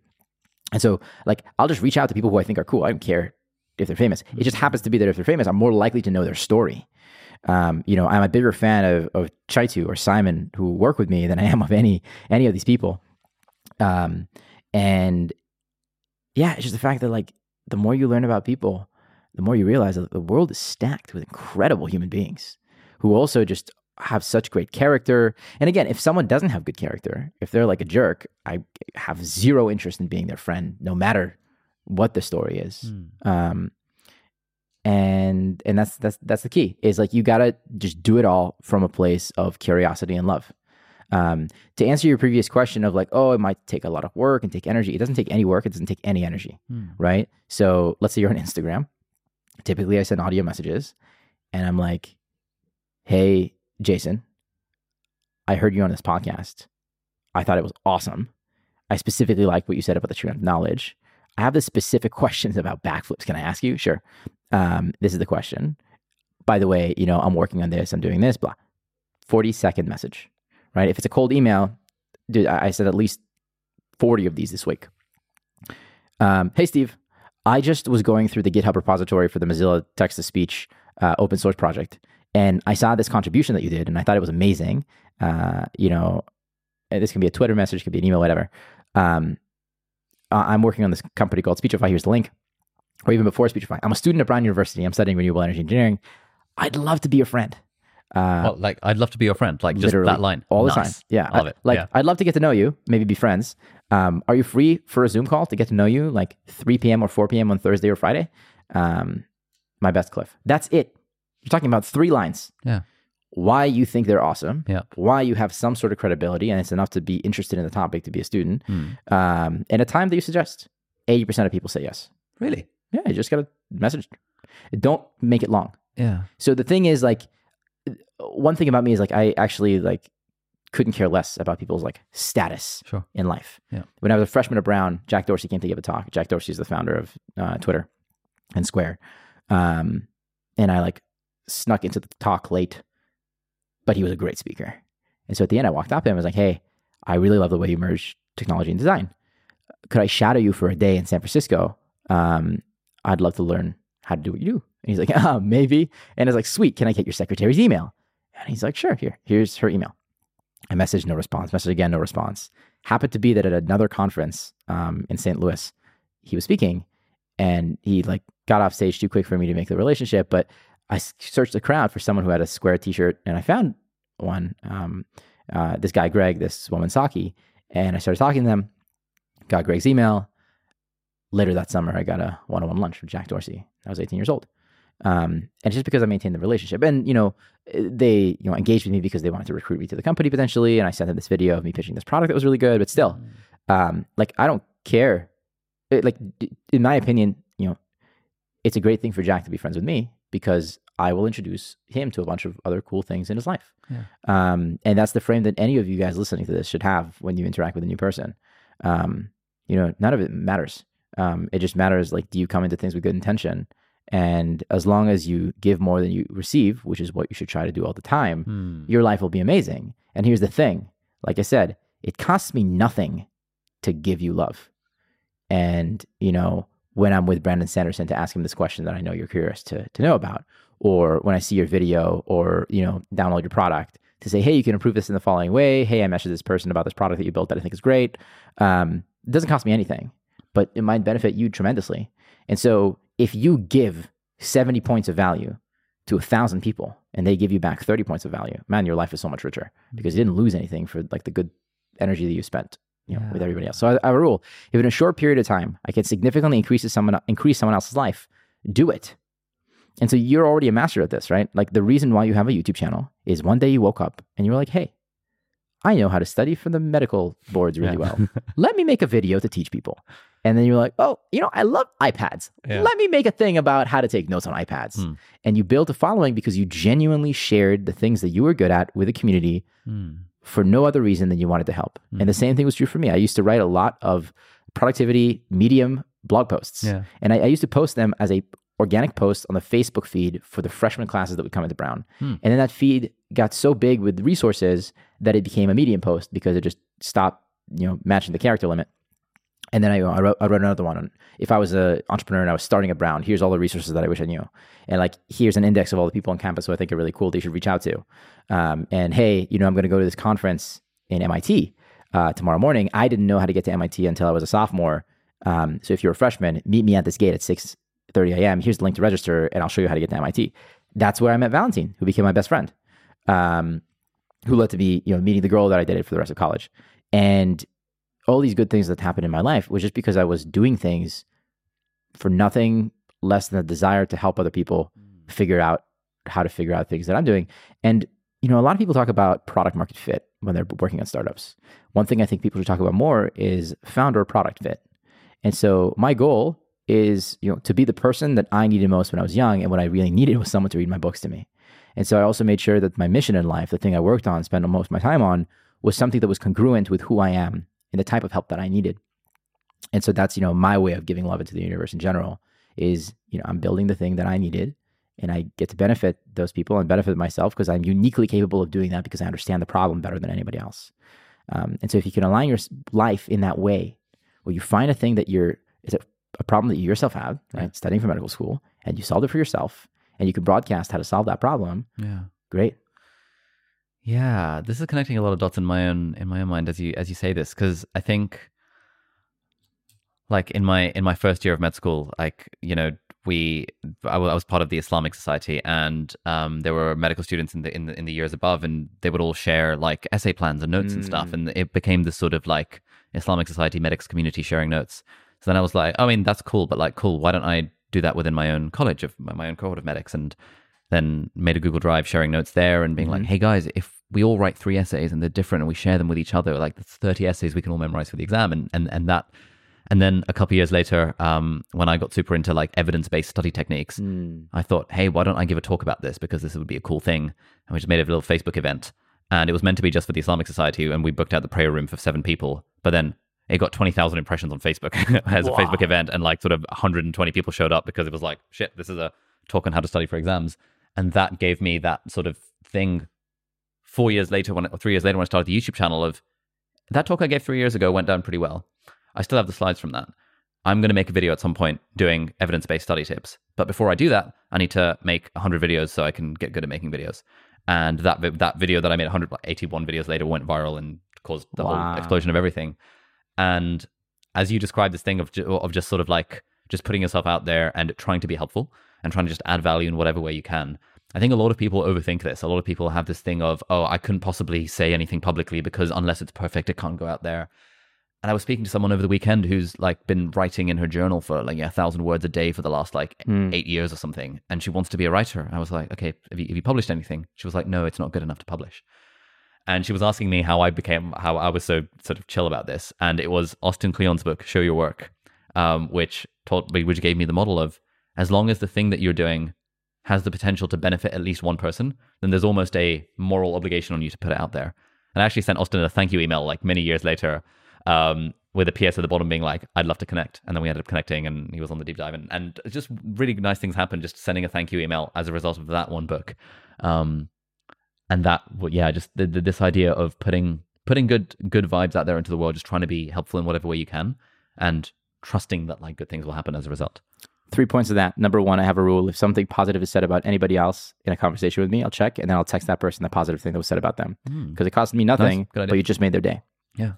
And so, like, I'll just reach out to people who I think are cool. I don't care if they're famous. It just happens to be that if they're famous, I'm more likely to know their story. Um, you know, I'm a bigger fan of, of Chaitu or Simon who work with me than I am of any any of these people. Um, and yeah, it's just the fact that like the more you learn about people, the more you realize that the world is stacked with incredible human beings who also just have such great character. And again, if someone doesn't have good character, if they're like a jerk, I have zero interest in being their friend, no matter what the story is. Um, and and that's that's that's the key is like you gotta just do it all from a place of curiosity and love. Um, to answer your previous question of like, oh, it might take a lot of work and take energy. It doesn't take any work. It doesn't take any energy, right? So let's say you're on Instagram. Typically, I send audio messages, and I'm like, "Hey, Jason, I heard you on this podcast. I thought it was awesome. I specifically like what you said about the tree of knowledge. I have the specific questions about backflips. Can I ask you? Sure. Um, this is the question. By the way, you know, I'm working on this. I'm doing this. Blah. 40 second message, right? If it's a cold email, dude, I I said at least 40 of these this week. Um, hey, Steve, I just was going through the GitHub repository for the Mozilla text to speech uh, open source project, and I saw this contribution that you did, and I thought it was amazing. Uh, you know, this can be a Twitter message, could be an email, whatever. Um, I'm working on this company called Speechify. Here's the link. Or even before Speechify, I'm a student at Brown University. I'm studying renewable energy engineering. I'd love to be your friend. Uh, well, like i'd love to be your friend like just that line all the Nice. time. Yeah, love I- it Like, yeah. I'd love to get to know you, maybe be friends. Um, are you free for a Zoom call to get to know you, like 3 p.m. or 4 p.m. on Thursday or Friday? Um, my best, Cliff. That's it. You're talking about three lines. yeah Why you think they're awesome. yeah Why you have some sort of credibility, and it's enough to be interested in the topic to be a student. Hmm. Um, and a time that you suggest. 80% of people say yes. really Yeah, you just got a message. Don't make it long. yeah So the thing is, like, one thing about me is like I actually like couldn't care less about people's like status sure in life. Yeah. When I was a freshman at Brown, Jack Dorsey came to give a talk. Jack Dorsey is the founder of uh, Twitter and Square, um, and I like snuck into the talk late, but he was a great speaker. And so at the end, I walked up to him. I was like, "Hey, I really love the way you merge technology and design. Could I shadow you for a day in San Francisco? Um, I'd love to learn how to do what you do." And he's like, "Ah, maybe." And I was like, "Sweet. Can I get your secretary's email?" And he's like, "Sure. Here, here's her email." I messaged, no response. Messaged again, no response. Happened to be that at another conference um, in St. Louis, he was speaking, and he like got off stage too quick for me to make the relationship. But I searched the crowd for someone who had a square T-shirt, and I found one. Um, uh, this guy Greg, this woman Saki, and I started talking to them. Got Greg's email. Later that summer, I got a one-on-one lunch with Jack Dorsey. I was 18 years old. Um, and just because I maintained the relationship. And, you know, they, you know, engaged with me because they wanted to recruit me to the company potentially. And I sent them this video of me pitching this product that was really good, but still, um, like, I don't care. It, like, in my opinion, you know, it's a great thing for Jack to be friends with me because I will introduce him to a bunch of other cool things in his life. Yeah. Um, and that's the frame that any of you guys listening to this should have when you interact with a new person. Um, you know, none of it matters. Um, it just matters like, do you come into things with good intention? And as long as you give more than you receive, which is what you should try to do all the time, Hmm. your life will be amazing. And here's the thing like I said, it costs me nothing to give you love. And, you know, when I'm with Brandon Sanderson to ask him this question that I know you're curious to, to know about, or when I see your video or, you know, download your product to say, hey, you can improve this in the following way. Hey, I messaged this person about this product that you built that I think is great. Um, it doesn't cost me anything, but it might benefit you tremendously. And so if you give 70 points of value to a thousand people and they give you back 30 points of value, man, your life is so much richer because you didn't lose anything for like the good energy that you spent you know, with everybody else. So I, I have a rule: if in a short period of time I can significantly increase someone increase someone else's life, do it. And so you're already a master at this, right? Like the reason why you have a YouTube channel is one day you woke up and you were like, "Hey, I know how to study for the medical boards really Yeah. well. Let me make a video to teach people." And then you're like, "Oh, you know, I love iPads. Yeah. Let me make a thing about how to take notes on iPads." Hmm. And you built a following because you genuinely shared the things that you were good at with a community Hmm. For no other reason than you wanted to help. Mm. And the same thing was true for me. I used to write a lot of productivity medium blog posts. Yeah. And I, I used to post them as a organic post on the Facebook feed for the freshman classes that would come into Brown. Hmm. And then that feed got so big with resources that it became a medium post because it just stopped, you know, matching the character limit. And then I, I, wrote, I wrote another one on if I was an entrepreneur and I was starting at Brown, here's all the resources that I wish I knew. And like, here's an index of all the people on campus who I think are really cool that you should reach out to. Um, and hey, you know, I'm going to go to this conference in MIT uh, tomorrow morning. I didn't know how to get to MIT until I was a sophomore. Um, so if you're a freshman, meet me at this gate at 6.30 a.m. Here's the link to register and I'll show you how to get to MIT. That's where I met Valentine, who became my best friend, um, who led to me, you know, meeting the girl that I dated for the rest of college. And all these good things that happened in my life was just because I was doing things for nothing less than a desire to help other people mm. figure out how to figure out things that I'm doing. And, you know, a lot of people talk about product market fit when they're working on startups. One thing I think people should talk about more is founder product fit. And so my goal is, you know, to be the person that I needed most when I was young and what I really needed was someone to read my books to me. And so I also made sure that my mission in life, the thing I worked on, spent most of my time on, was something that was congruent with who I am and the type of help that I needed. And so that's, you know, my way of giving love into the universe in general is, you know, I'm building the thing that I needed and I get to benefit those people and benefit myself because I'm uniquely capable of doing that because I understand the problem better than anybody else. Um, and so if you can align your life in that way, where you find a thing that you're, is a, a problem that you yourself have, right? Studying for medical school and you solved it for yourself and you can broadcast how to solve that problem, Yeah. great. Yeah, this is connecting a lot of dots in my own in my own mind as you as you say this because I think like in my in my first year of med school, like you know we I was part of the Islamic Society and um, there were medical students in the in the in the years above and they would all share like essay plans and notes and stuff Mm. and it became this sort of like Islamic Society medics community sharing notes. So then I was like, I mean that's cool, but like cool, why don't I do that within my own college of my, my own cohort of medics and then made a Google Drive sharing notes there and being like, Mhm. hey guys, if we all write three essays and they're different and we share them with each other, like that's 30 essays we can all memorize for the exam. And, and, and that, and then a couple years later, um, when I got super into like evidence based study techniques, Mm. I thought, hey, why don't I give a talk about this? Because this would be a cool thing. And we just made a little Facebook event. And it was meant to be just for the Islamic Society. And we booked out the prayer room for seven people. But then it got 20,000 impressions on Facebook as a Facebook event. And like sort of 120 people showed up because it was like, shit, this is a talk on how to study for exams. And that gave me that sort of thing four years later, when or three years later, when I started the YouTube channel of that talk I gave three years ago went down pretty well. I still have the slides from that. I'm going to make a video at some point doing evidence based study tips. But before I do that, I need to make 100 videos so I can get good at making videos. And that that video that I made 181 videos later went viral and caused the Wow. whole explosion of everything. And as you described this thing of of just sort of like just putting yourself out there and trying to be helpful and trying to just add value in whatever way you can. I think a lot of people overthink this. A lot of people have this thing of, oh, I couldn't possibly say anything publicly because unless it's perfect, it can't go out there. And I was speaking to someone over the weekend who's like been writing in her journal for like yeah, a thousand words a day for the last like Mm. eight years or something, and she wants to be a writer. I was like, okay, have you, have you published anything? She was like, no, it's not good enough to publish. And she was asking me how I became, how I was so sort of chill about this, and it was Austin Kleon's book, Show Your Work, um, which taught me, which gave me the model of as long as the thing that you're doing has the potential to benefit at least one person, then there's almost a moral obligation on you to put it out there. And I actually sent Austin a thank you email like many years later. Um, with a PS at the bottom being like, I'd love to connect. And then we ended up connecting and he was on the deep dive. And, and just really nice things happened just sending a thank you email as a result of that one book. Um, and that, yeah, just the, the, this idea of putting putting good good vibes out there into the world, just trying to be helpful in whatever way you can, and trusting that like good things will happen as a result. Three points of that. Number one, I have a rule. If something positive is said about anybody else in a conversation with me, I'll check and then I'll text that person the positive thing that was said about them because it cost me nothing, Hmm. Idea. but you just made their day. Yeah.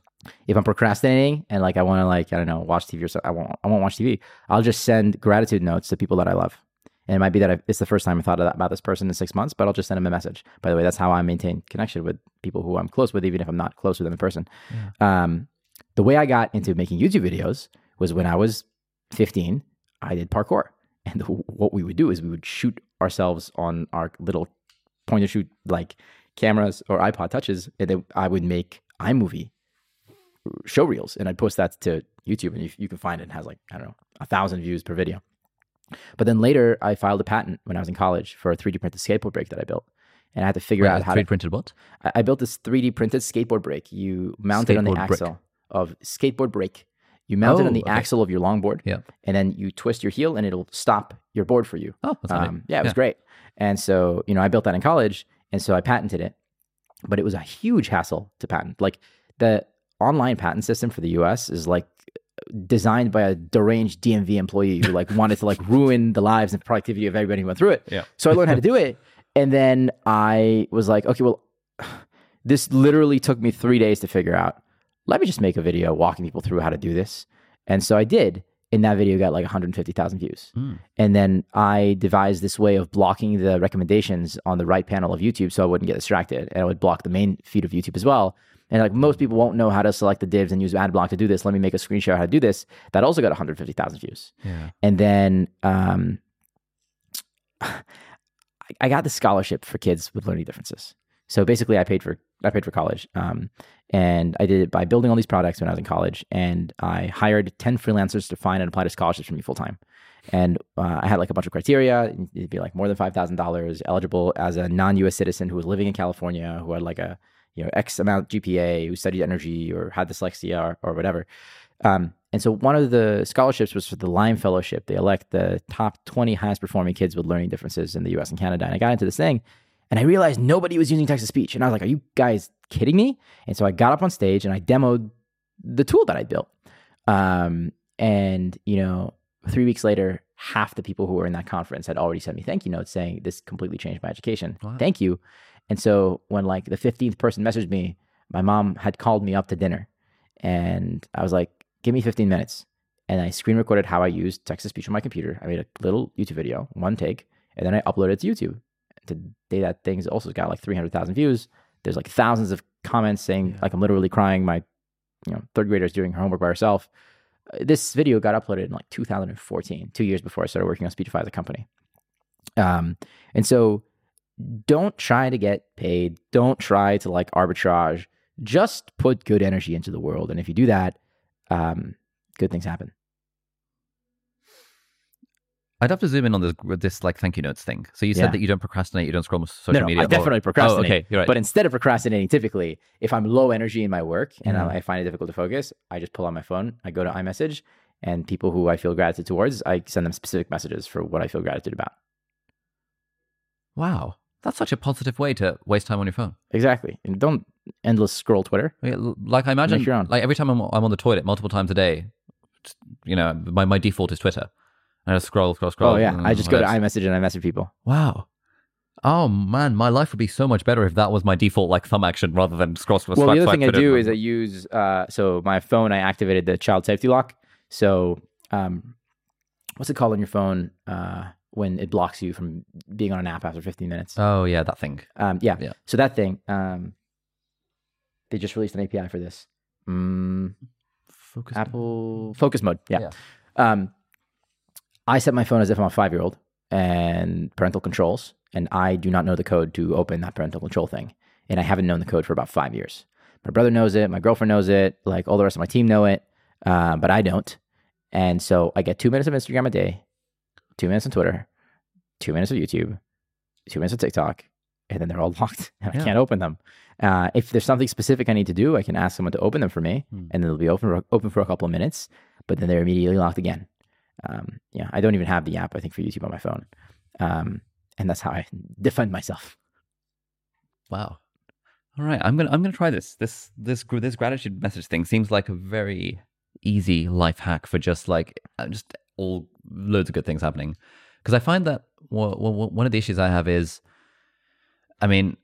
If I'm procrastinating and like I want to like I don't know watch TV or something, I won't I won't watch TV. I'll just send gratitude notes to people that I love. And it might be that I, it's the first time I thought about this person in six months, but I'll just send them a message. By the way, that's how I maintain connection with people who I'm close with, even if I'm not close with them in person. Um, the way I got into making YouTube videos was when I was 15, I did parkour. And what we would do is we would shoot ourselves on our little point and shoot like cameras or iPod touches. And then I would make iMovie show reels and I'd post that to YouTube and you, you can find it. It has like, I don't know, a thousand views per video. But then later I filed a patent when I was in college for a 3D printed skateboard brake that I built. And I had to figure out how to 3D printed what? I I built this 3D printed skateboard brake. You mount it on the Skateboard axle of skateboard brake. You mount it on Oh, the okay. axle of your longboard, Yeah. and then you twist your heel, and it'll stop your board for you. Oh, that's. Um, yeah, it was great. And so, you know, I built that in college, and so I patented it. But it was a huge hassle to patent. Like the online patent system for the U.S. is like designed by a deranged DMV employee who like wanted to like ruin the lives and productivity of everybody who went through it. Yeah. So I learned how to do it, and then I was like, okay, well, this literally took me three days to figure out. Let me just make a video walking people through how to do this. And so I did. And that video got like 150,000 views. Mm. And then I devised this way of blocking the recommendations on the right panel of YouTube so I wouldn't get distracted. And I would block the main feed of YouTube as well. And like most people won't know how to select the divs and use ad block to do this. Let me make a screen share how to do this. That also got 150,000 views. Yeah. And then um, I got the scholarship for kids with learning differences. So basically, I paid for I paid for college, um, and I did it by building all these products when I was in college. And I hired ten freelancers to find and apply to scholarships for me full time. And uh, I had like a bunch of criteria. It'd be like more than five thousand dollars, eligible as a non-U.S. citizen who was living in California, who had like a you know X amount GPA, who studied energy or had dyslexia or, or whatever. Um, and so one of the scholarships was for the Lime Fellowship. They elect the top 20 highest performing kids with learning differences in the US and Canada. And I got into this thing and I realized nobody was using text to speech. And I was like, are you guys kidding me? And so I got up on stage and I demoed the tool that I built. Um, and, you know, three weeks later, half the people who were in that conference had already sent me thank you notes saying this completely changed my education. Wow. Thank you. And so when like the 15th person messaged me, my mom had called me up to dinner and I was like, give me 15 minutes. And I screen recorded how I used text to speech on my computer. I made a little YouTube video, one take, and then I uploaded it to YouTube. Today, that thing's also got like 300,000 views. There's like thousands of comments saying, like, I'm literally crying. My, you know, third grader is doing her homework by herself. Uh, This video got uploaded in like 2014, two years before I started working on Speechify as a company. Um, and so don't try to get paid. Don't try to like arbitrage. Just put good energy into the world. And if you do that, um, good things happen. I'd have to zoom in on this, this like thank you notes thing. So you said Yeah. that you don't procrastinate, you don't scroll social no, no, media. I or- definitely procrastinate. Oh, okay, you're right. But instead of procrastinating, typically, if I'm low energy in my work and Mhm. I, find it difficult to focus, I just pull out my phone, I go to iMessage, and people who I feel gratitude towards, I send them specific messages for what I feel gratitude about. wow, that's such a positive way to waste time on your phone. Exactly. And don't endless scroll Twitter. L- Like I imagine, your own. like every time I'm, I'm on the toilet multiple times a day, you know, my, my default is Twitter. I just scroll, scroll, scroll. Oh, yeah. I just go to iMessage and I message people. Wow. Oh man, my life would be so much better if that was my default like thumb action rather than scroll. scroll Well, swipe, the other thing I do is I use uh, so my phone. I activated the child safety lock. So, um, what's it called on your phone uh, when it blocks you from being on an app after 15 minutes? Oh yeah, that thing. Um, yeah. Yeah. So that thing, um, they just released an API for this. Mm, Focus. Apple focus mode. Yeah. Yeah. Um, I set my phone as if I'm a five year old and parental controls, and I do not know the code to open that parental control thing. And I haven't known the code for about five years. My brother knows it. My girlfriend knows it. Like all the rest of my team know it, uh, but I don't. And so I get two minutes of Instagram a day, two minutes on Twitter, two minutes of YouTube, two minutes of TikTok, and then they're all locked and Yeah. I can't open them. Uh, if there's something specific I need to do, I can ask someone to open them for me, Hmm. and then they'll be open open for a couple of minutes, but then they're immediately locked again. Um, yeah, I don't even have the app I think for YouTube on my phone, um, and that's how I defend myself. Wow. All right, I'm gonna I'm gonna try this. This this this gratitude message thing seems like a very easy life hack for just like uh, just all loads of good things happening. Because I find that one of the issues I have is, I mean,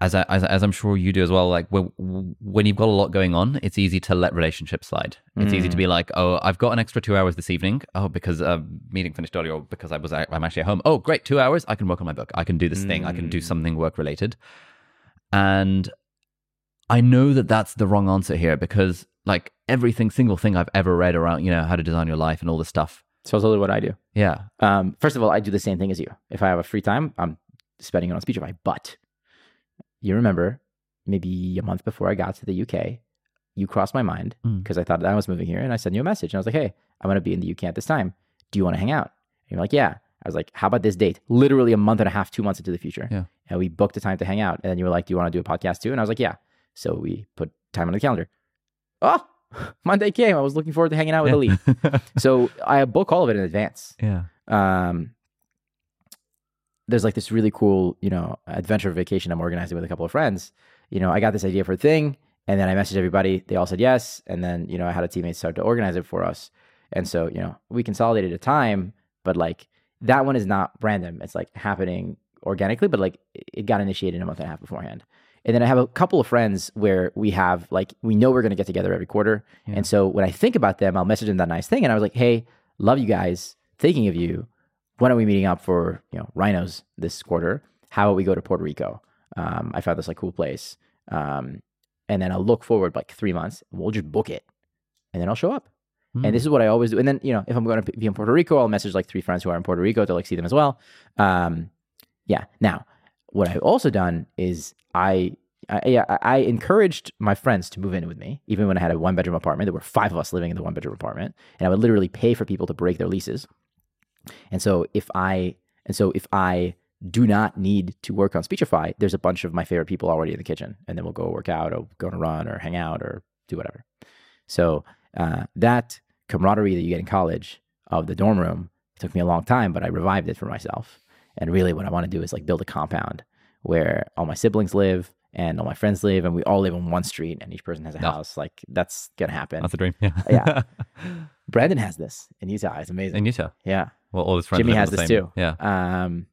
as I as, as I'm sure you do as well. Like when when you've got a lot going on, it's easy to let relationships slide. It's easy to be like, oh, I've got an extra two hours this evening. Oh, because a meeting finished early, or because I was I'm actually at home. Oh, great, two hours. I can work on my book. I can do this thing. I can do something work related. And I know that that's the wrong answer here because like everything single thing I've ever read around, you know, how to design your life and all this stuff. So that's totally what I do. Yeah. Um, first of all, I do the same thing as you. If I have a free time, I'm spending it on Speechify. But you remember, maybe a month before I got to the UK, you crossed my mind Mm. because I thought that I was moving here, and I sent you a message, and I was like, "Hey, I'm going to be in the UK at this time. Do you want to hang out?" And you're like, "Yeah." I was like, "How about this date?" Literally a month and a half, two months into the future, Yeah. and we booked a time to hang out. And then you were like, "Do you want to do a podcast too?" And I was like, "Yeah." So we put time on the calendar. Oh, Monday came. I was looking forward to hanging out with Ali. so I book all of it in advance yeah. um, there's like this really cool, you know, adventure vacation I'm organizing with a couple of friends. You know, I got this idea for a thing, and then I messaged everybody. They all said yes, and then you know, I had a teammate start to organize it for us. And so, you know, we consolidated a time, but like that one is not random. It's like happening organically, but like it- got initiated a month and a half beforehand. And then I have a couple of friends where we have like we know we're going to get together every quarter. Yeah. And so when I think about them, I'll message them that nice thing and I was like, "Hey, love you guys. Thinking of you. When are we meeting up for, you know, rhinos this quarter? How about we go to Puerto Rico? Um, I found this like cool place. Um, and then I'll look forward like 3 months. And we'll just book it. And then I'll show up. Hmm. And this is what I always do. And then, you know, if I'm going to be in Puerto Rico, I'll message like three friends who are in Puerto Rico to like see them as well. Um, yeah. Now, what I've also done is I, I, yeah, I I encouraged my friends to move in with me, even when I had a one bedroom apartment. There were five of us living in the one bedroom apartment, and I would literally pay for people to break their leases. And so if I, and so if I do not need to work on Speechify, there's a bunch of my favorite people already in the kitchen, and then we'll go work out or go on a run or hang out or do whatever. So uh, that camaraderie that you get in college of the dorm room it took me a long time, but I revived it for myself. And really, what I want to do is like build a compound where all my siblings live and all my friends live, and we all live on one street, and each person has a No. house. Like that's gonna happen. That's a dream. Yeah. Yeah. Brandon has this in Utah. It's amazing. In Utah. yeah. Well, all his friends. Jimmy has this same- too. Yeah. Um,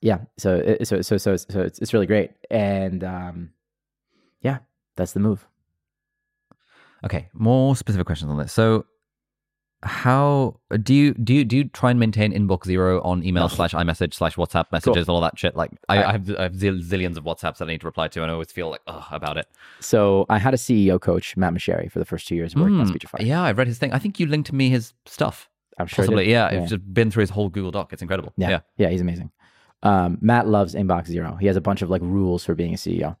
yeah. So, so, so, so, so it's, it's really great. And, um, yeah, that's the move. Okay, more specific questions on this. So, how do you do you do you try and maintain inbox zero on email slash iMessage slash WhatsApp messages all that shit? Like, I, I- I have I have zillions of WhatsApps that I need to reply to, and I always feel like ugh about it. So I had a CEO coach, Matt Mochary, for the first two years working on Mm, Speechify. yeah, I've read his thing. I think you linked to me his stuff. I'm sure. Possibly, yeah. Yeah. I've just been through his whole Google Doc. It's incredible. Yeah. yeah. Yeah, he's amazing. Um, Matt loves Inbox Zero. He has a bunch of like rules for being a CEO.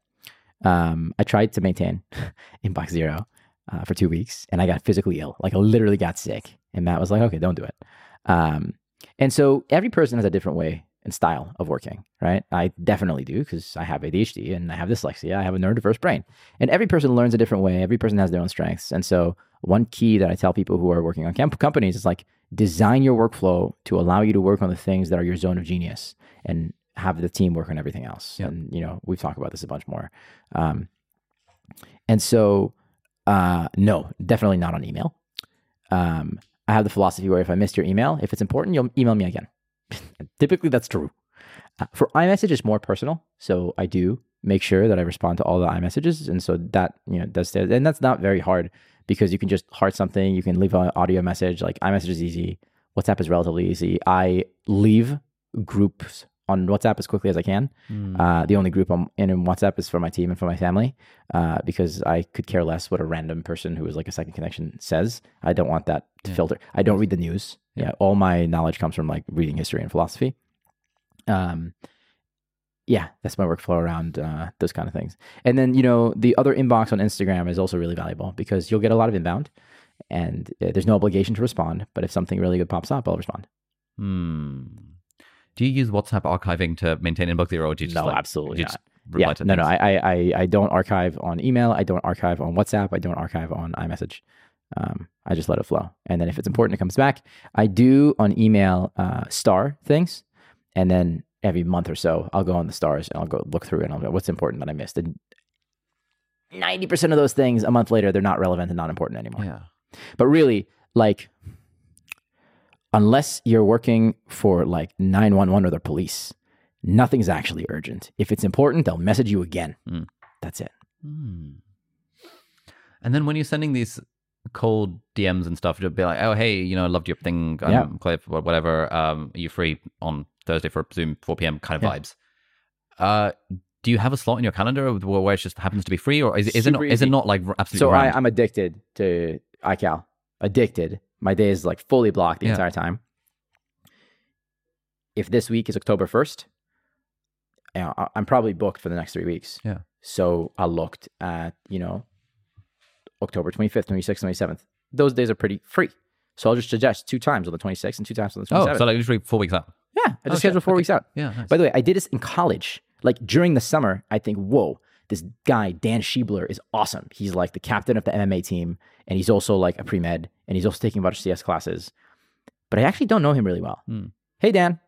Um, I tried to maintain Inbox Zero uh, for two weeks and I got physically ill. Like I literally got sick. And Matt was like, okay, don't do it. Um, and so every person has a different way and style of working, right? I definitely do because I have ADHD and I have dyslexia. I have a neurodiverse brain. And every person learns a different way. Every person has their own strengths. And so one key that I tell people who are working on camp- companies is like design your workflow to allow you to work on the things that are your zone of genius and have the team work on everything else. Yep. And you know, we've talked about this a bunch more. Um, and so, uh, no, definitely not on email. Um, I have the philosophy where if I missed your email, if it's important, you'll email me again. Typically, that's true. Uh, for iMessage, it's more personal, so I do make sure that I respond to all the iMessages, and so that you know does stay, and that's not very hard because you can just heart something, you can leave an audio message. Like iMessage is easy, WhatsApp is relatively easy. I leave groups on WhatsApp as quickly as I can. Mm. Uh, the only group I'm in in WhatsApp is for my team and for my family uh, because I could care less what a random person who is like a second connection says. I don't want that to Yeah. filter. I don't read the news. Yeah. Yeah. all my knowledge comes from like reading history and philosophy. Um, yeah, that's my workflow around uh, those kind of things. And then you know the other inbox on Instagram is also really valuable because you'll get a lot of inbound, and uh, there's no obligation to respond. But if something really good pops up, I'll respond. Hmm. Do you use WhatsApp archiving to maintain inbox zero, or do you just no, like, absolutely you not. Yeah, no, no. I, I, I, I don't archive on email. I don't archive on WhatsApp. I don't archive on iMessage. Um, I just let it flow, and then if it's important, it comes back. I do on email uh, star things, and then every month or so, I'll go on the stars and I'll go look through and I'll go, what's important that I missed. And ninety percent of those things, a month later, they're not relevant and not important anymore. yeah. But really, like, unless you're working for like 911 or the police, nothing's actually urgent. If it's important, they'll message you again. Mm. That's it. Hmm. And then when you're sending these cold DMs and stuff, to be like, oh, hey, you know, I loved your thing, um, Yeah. Cliff, whatever. Um, are you free on Thursday for Zoom 4 p.m. kind of Yeah. vibes? Uh, do you have a slot in your calendar where it just happens to be free, or is, it- is it not, is it not like absolutely? So I? I'm addicted to iCal. Addicted. My day is like fully blocked the Yeah. entire time. If this week is October 1st, you know, I'm probably booked for the next three weeks. Yeah. So I looked at, you know, October 25th, 26th, 27th. Those days are pretty free. So I'll just suggest two times on the 26th and two times on the 27th. oh, so like literally four weeks out. yeah, I Oh, just shit. scheduled four Okay. weeks out. Yeah. Nice. By the way, I did this in college. Like during the summer, I think, whoa, this guy, Dan Schiebler, is awesome. He's like the captain of the MMA team, and he's also like a pre med, and he's also taking a bunch of CS classes. But I actually don't know him really well. Hmm. Hey, Dan,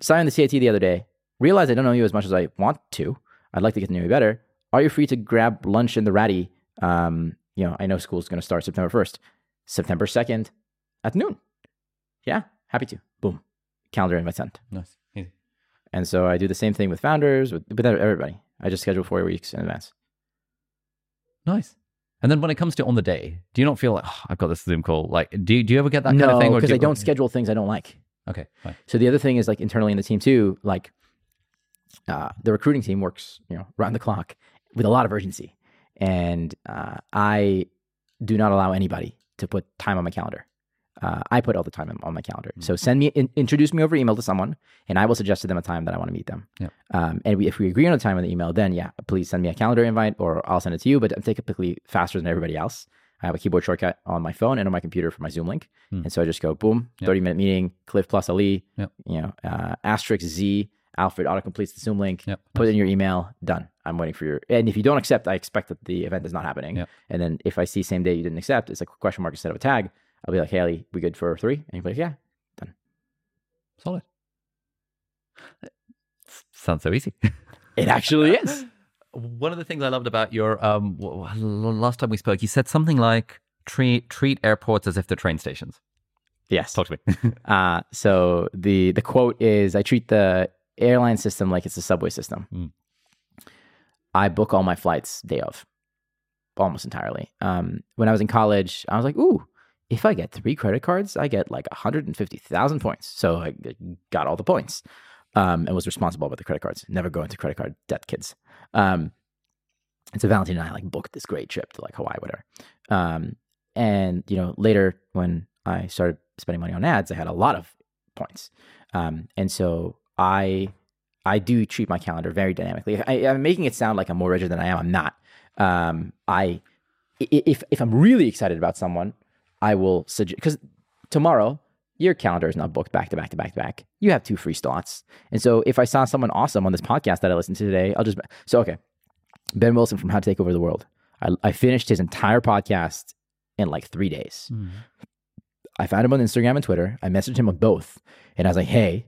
signed the CIT the other day. Realized I don't know you as much as I want to. I'd like to get to know you better. Are you free to grab lunch in the Ratty? Um, you know, I know school's going to start September 1st. September 2nd at noon. Yeah, happy to. Boom. Calendar invite sent. nice. Easy. And so I do the same thing with founders, with, with everybody. I just schedule four weeks in advance. Nice. And then when it comes to on the day, do you not feel like oh, I've got this Zoom call? Like, do you, do you ever get that no, kind of thing? because do I don't schedule things I don't like. Okay, fine. So the other thing is like internally in the team too, like uh, the recruiting team works, you know, round the clock with a lot of urgency, and uh, I do not allow anybody to put time on my calendar. Uh, I put all the time on, on my calendar. So send me, in, introduce me over email to someone, and I will suggest to them a time that I want to meet them. Yeah. Um, and we, if we agree on a time in the email, then yeah, please send me a calendar invite, or I'll send it to you. But I'm typically faster than everybody else. I have a keyboard shortcut on my phone and on my computer for my Zoom link, Hmm. and so I just go boom, Yeah. thirty minute meeting, Cliff plus Ali, Yeah. you know, uh, asterisk Z, Alfred auto completes the Zoom link, Yep. put in your email, done. I'm waiting for your. And if you don't accept, I expect that the event is not happening. Yep. And then if I see same day you didn't accept, it's like a question mark instead of a tag. I'll be like, hey, Ali, we good for three? And you'll be like, yeah. Done. Solid. Sounds so easy. It actually is. One of the things I loved about your um last time we spoke, you said something like treat treat airports as if they're train stations. Yes. Talk to me. Uh, so the the quote is, I treat the airline system like it's a subway system. Mm. I book all my flights day of, almost entirely. Um, when I was in college, I was like, ooh, if I get three credit cards, I get like 150,000 points. So I got all the points um, and was responsible about the credit cards. Never go into credit card debt, kids. Um, and so Valentine and I like booked this great trip to like Hawaii, whatever. Um, and you know, later when I started spending money on ads, I had a lot of points. Um, and so I I do treat my calendar very dynamically. I, I'm making it sound like I'm more rigid than I am. I'm not. Um, I if if I'm really excited about someone, I will suggest because tomorrow your calendar is not booked back to back to back to back. You have two free slots, and so if I saw someone awesome on this podcast that I listened to today, I'll just so okay. Ben Wilson from How to Take Over the World. I, I finished his entire podcast in like three days. I found him on Instagram and Twitter. I messaged him on both. And I was like, hey,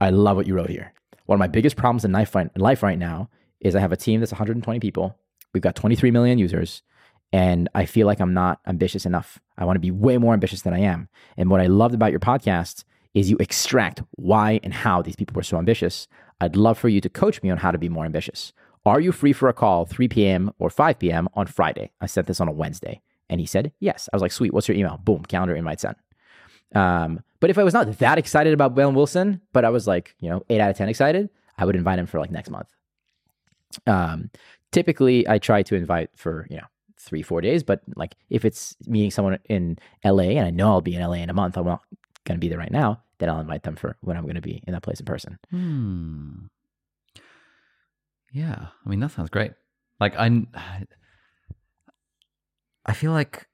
I love what you wrote here. One of my biggest problems in life, right now is I have a team that's 120 people. We've got 23 million users. And I feel like I'm not ambitious enough. I want to be way more ambitious than I am. And what I loved about your podcast is you extract why and how these people were so ambitious. I'd love for you to coach me on how to be more ambitious. Are you free for a call 3 p.m. or 5 p.m. on Friday? I sent this on a Wednesday. And he said, yes. I was like, sweet. What's your email? Boom, calendar invite sent. Um, but if I was not that excited about Ben Wilson, but I was like, you know, eight out of 10 excited, I would invite him for like next month. Um, typically, I try to invite for, you know, three, four days. But like if it's meeting someone in LA and I know I'll be in LA in a month, I'm not going to be there right now, then I'll invite them for when I'm going to be in that place in person. Hmm. Yeah, I mean that sounds great. Like I, I feel like,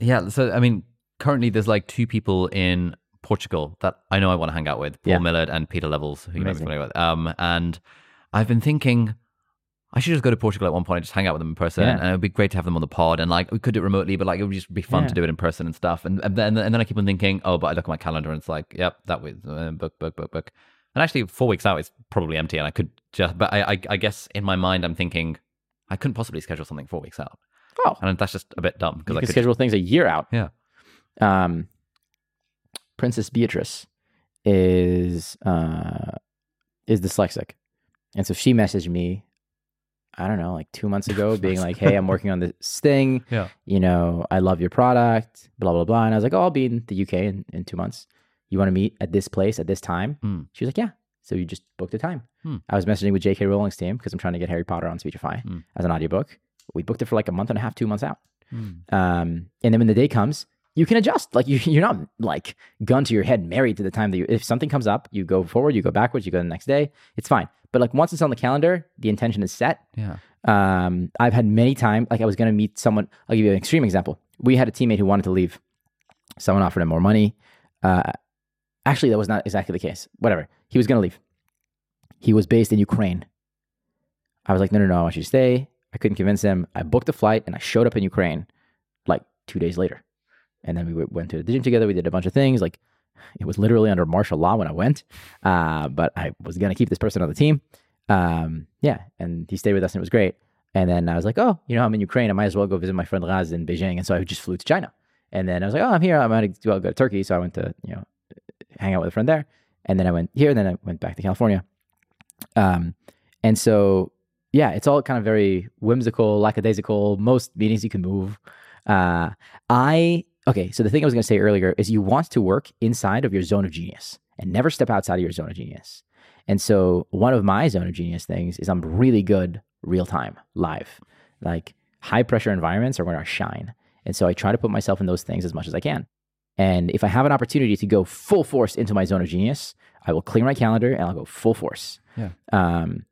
yeah. So I mean, currently there's like two people in Portugal that I know I want to hang out with. Paul Yeah. Millerd and Pieter Levels, who you might be Amazing. familiar with. Um, and I've been thinking I should just go to Portugal at one point and just hang out with them in person. Yeah. And it would be great to have them on the pod. And like we could do it remotely, but like it would just be fun Yeah. to do it in person and stuff. And, and then and then I keep on thinking, oh, but I look at my calendar and it's like, yep, that was uh, book, book, book, book. And actually, four weeks out, it's probably empty, and I could just. But I, I, I guess in my mind, I'm thinking I couldn't possibly schedule something four weeks out, Oh, and that's just a bit dumb because I can could. schedule things a year out. Yeah. Um, Princess Beatrice is uh, is dyslexic, and so she messaged me. I don't know, like two months ago, being like, "Hey, I'm working on this thing. Yeah. You know, I love your product. Blah blah blah." And I was like, "Oh, I'll be in the UK in, in two months. You want to meet at this place at this time?" Hmm. She was like, "Yeah." So you just booked a time. Hmm. I was messaging with J.K. Rowling's team because I'm trying to get Harry Potter on Speechify Hmm. as an audiobook. We booked it for like a month and a half, two months out. Hmm. Um, and then when the day comes, you can adjust. Like you, you're not like gun to your head, married to the time that you. If something comes up, you go forward, you go backwards, you go the next day. It's fine. But like once it's on the calendar, the intention is set. Yeah. Um, I've had many times. Like I was going to meet someone. I'll give you an extreme example. We had a teammate who wanted to leave. Someone offered him more money. Uh, actually, that was not exactly the case. Whatever. He was going to leave. He was based in Ukraine. I was like, no, no, no, I want you to stay. I couldn't convince him. I booked a flight and I showed up in Ukraine like two days later. And then we went to the gym together. We did a bunch of things. Like it was literally under martial law when I went. Uh, but I was going to keep this person on the team. Um, yeah. And he stayed with us and it was great. And then I was like, oh, you know, I'm in Ukraine. I might as well go visit my friend Raz in Beijing. And so I just flew to China. And then I was like, oh, I'm here. I might well go to Turkey. So I went to, you know, hang out with a friend there. And then I went here. And then I went back to California. Um, and so, yeah, it's all kind of very whimsical, lackadaisical. Most meetings you can move. Uh, I, okay, so the thing I was going to say earlier is you want to work inside of your zone of genius and never step outside of your zone of genius. And so, one of my zone of genius things is I'm really good real time, live. Like high pressure environments are where I shine. And so, I try to put myself in those things as much as I can. And if I have an opportunity to go full force into my zone of genius, I will clear my calendar and I'll go full force. Yeah. Um,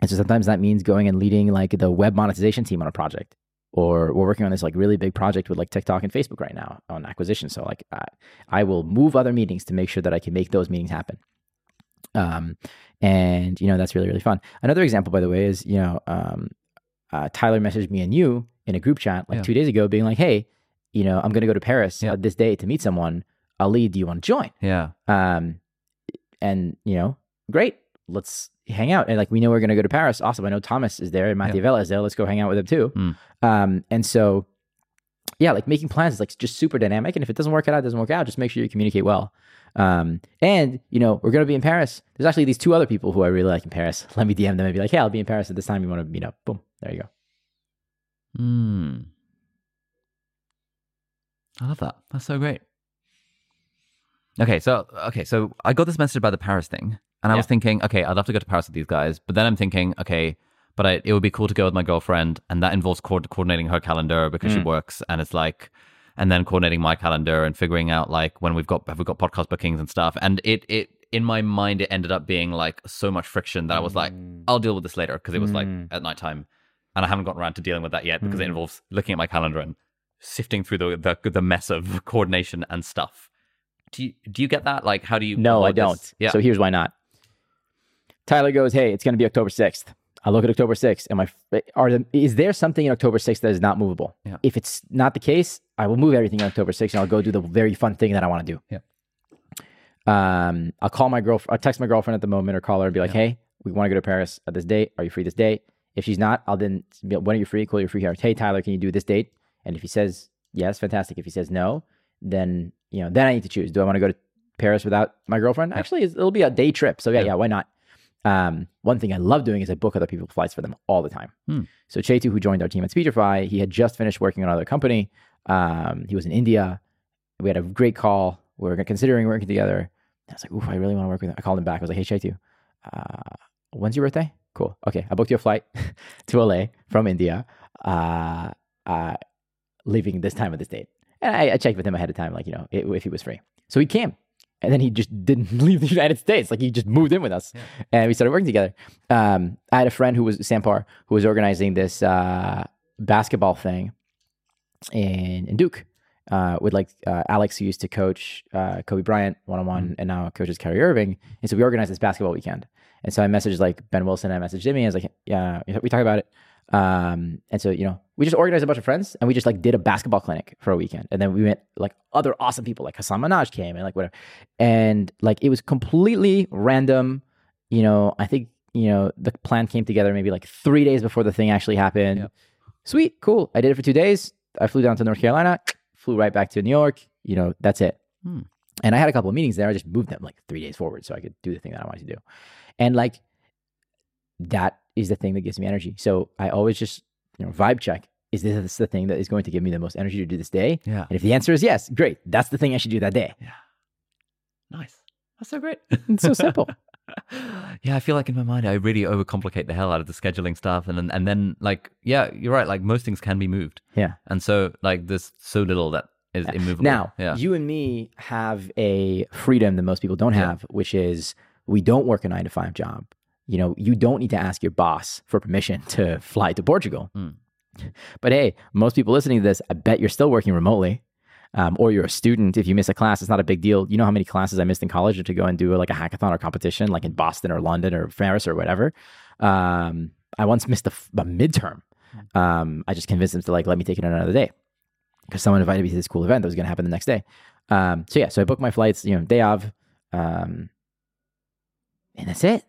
and so sometimes that means going and leading like the web monetization team on a project, or we're working on this like really big project with like TikTok and Facebook right now on acquisition. So like I, I will move other meetings to make sure that I can make those meetings happen. Um, and you know that's really really fun. Another example, by the way, is you know um, uh, Tyler messaged me and you in a group chat like Yeah. two days ago, being like, "Hey, you know, I'm going to go to Paris Yeah. uh, this day to meet someone. Ali, do you want to join?" Yeah. Um, and you know, great, let's hang out. And like we know we're going to go to Paris. Awesome. I know Thomas is there and Matthew Vela is there. Let's go hang out with them too. Mm. Um, and so, yeah, like making plans is like just super dynamic. And if it doesn't work out, it doesn't work out. Just make sure you communicate well. Um, and you know, we're going to be in Paris. There's actually these two other people who I really like in Paris. Let me DM them and be like, hey, I'll be in Paris at this time. You want to meet up? Boom. There you go. Hmm. I love that. That's so great. Okay, so okay, so I got this message about the Paris thing, and I was thinking, okay, I'd love to go to Paris with these guys, but then I'm thinking, okay, but I, it would be cool to go with my girlfriend, and that involves co- coordinating her calendar because she Mm. works, and it's like, and then coordinating my calendar and figuring out like when we've got have we got podcast bookings and stuff, and it it in my mind it ended up being like so much friction that I was like, I'll deal with this later because it was like Mm. at nighttime, and I haven't gotten around to dealing with that yet because it Mm. involves looking at my calendar and sifting through the the, the mess of coordination and stuff. Do you do you get that? Like, how do you? No, I don't. Yeah. So here's why not. Tyler goes, "Hey, it's going to be October 6th." I look at October 6th. Am I are the, is there something in October 6th that is not movable? Yeah. If it's not the case, I will move everything on October 6th and I'll go do the very fun thing that I want to do. Yeah. Um, I'll call my girlfriend. I'll text my girlfriend at the moment or call her and be like, "Hey, we want to go to Paris at this date. Are you free this date?" If she's not, I'll then be like, when are you free? Call your free here. Hey, Tyler, can you do this date? And if he says yes, fantastic. If he says no, then you know, then I need to choose. Do I want to go to Paris without my girlfriend? Actually, it'll be a day trip. So yeah, Yeah. yeah, why not? Um, one thing I love doing is I book other people's flights for them all the time. Hmm. So Chetu, who joined our team at Speechify, he had just finished working on another company. Um, he was in India. We had a great call. We were considering working together. I was like, ooh, I really want to work with him. I called him back. I was like, hey, Chetu, uh, when's your birthday? Cool. Okay. I booked you a flight to LA from India, uh, uh, leaving this time of this date. And I, I checked with him ahead of time, like, you know, i- if he was free. So he came. And then he just didn't leave the United States. Like he just moved in with us, and we started working together. Um, I had a friend who was Sampar, who was organizing this uh, basketball thing in, in Duke. uh, with like uh, Alex, who used to coach uh, Kobe Bryant one on one, and now coaches Kyrie Irving. And so we organized this basketball weekend. And so I messaged like Ben Wilson, I messaged Jimmy. I was like, yeah, we talk about it. Um, and so you know, we just organized a bunch of friends, and we just like did a basketball clinic for a weekend. And then we met like other awesome people, like Hasan Minhaj came and like whatever. And like it was completely random. You know, I think you know the plan came together maybe like three days before the thing actually happened. Yep. Sweet, cool. I did it for two days. I flew down to North Carolina, flew right back to New York. You know, that's it. Hmm. And I had a couple of meetings there. I just moved them like three days forward so I could do the thing that I wanted to do. And like that is the thing that gives me energy. So I always just, you know, vibe check. Is this the thing that is going to give me the most energy to do this day? Yeah. And if the answer is yes, great. That's the thing I should do that day. Yeah. Nice. That's so great. It's so simple. yeah, I feel like in my mind I really overcomplicate the hell out of the scheduling stuff, and then and then like yeah, you're right. Like most things can be moved, yeah. and so like there's so little that is immovable. Now, yeah, you and me have a freedom that most people don't Yeah. have, which is we don't work a nine to five job. You know, you don't need to ask your boss for permission to fly to Portugal. Mm. But hey, most people listening to this, I bet you're still working remotely. Um, or you're a student. If you miss a class, it's not a big deal. You know how many classes I missed in college to go and do like a hackathon or competition, like in Boston or London or Paris or whatever. Um, I once missed a midterm. Um, I just convinced them to like let me take it on another day because someone invited me to this cool event that was going to happen the next day. Um, so yeah, so I booked my flights, you know, day of, um, and that's it.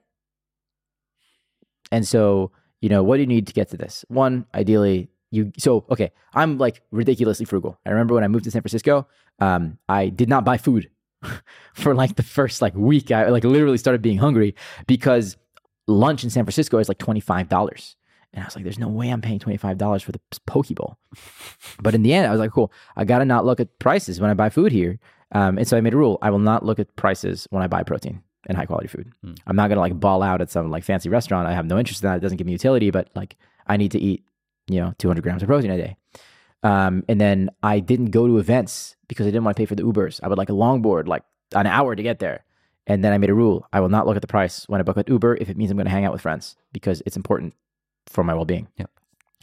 And so, you know, what do you need to get to this? One, ideally, you. So okay, I'm like ridiculously frugal. I remember when I moved to San Francisco, um, I did not buy food for like the first like week. I like literally started being hungry because lunch in San Francisco is like twenty five dollars. And I was like, there's no way I'm paying $25 for the Poke Bowl. But in the end, I was like, cool, I got to not look at prices when I buy food here. Um, and so I made a rule I will not look at prices when I buy protein and high quality food. Hmm. I'm not going to like ball out at some like fancy restaurant. I have no interest in that. It doesn't give me utility, but like I need to eat, you know, 200 grams of protein a day. Um, and then I didn't go to events because I didn't want to pay for the Ubers. I would like a longboard, like an hour to get there. And then I made a rule I will not look at the price when I book an Uber if it means I'm going to hang out with friends because it's important for my well being. Yep.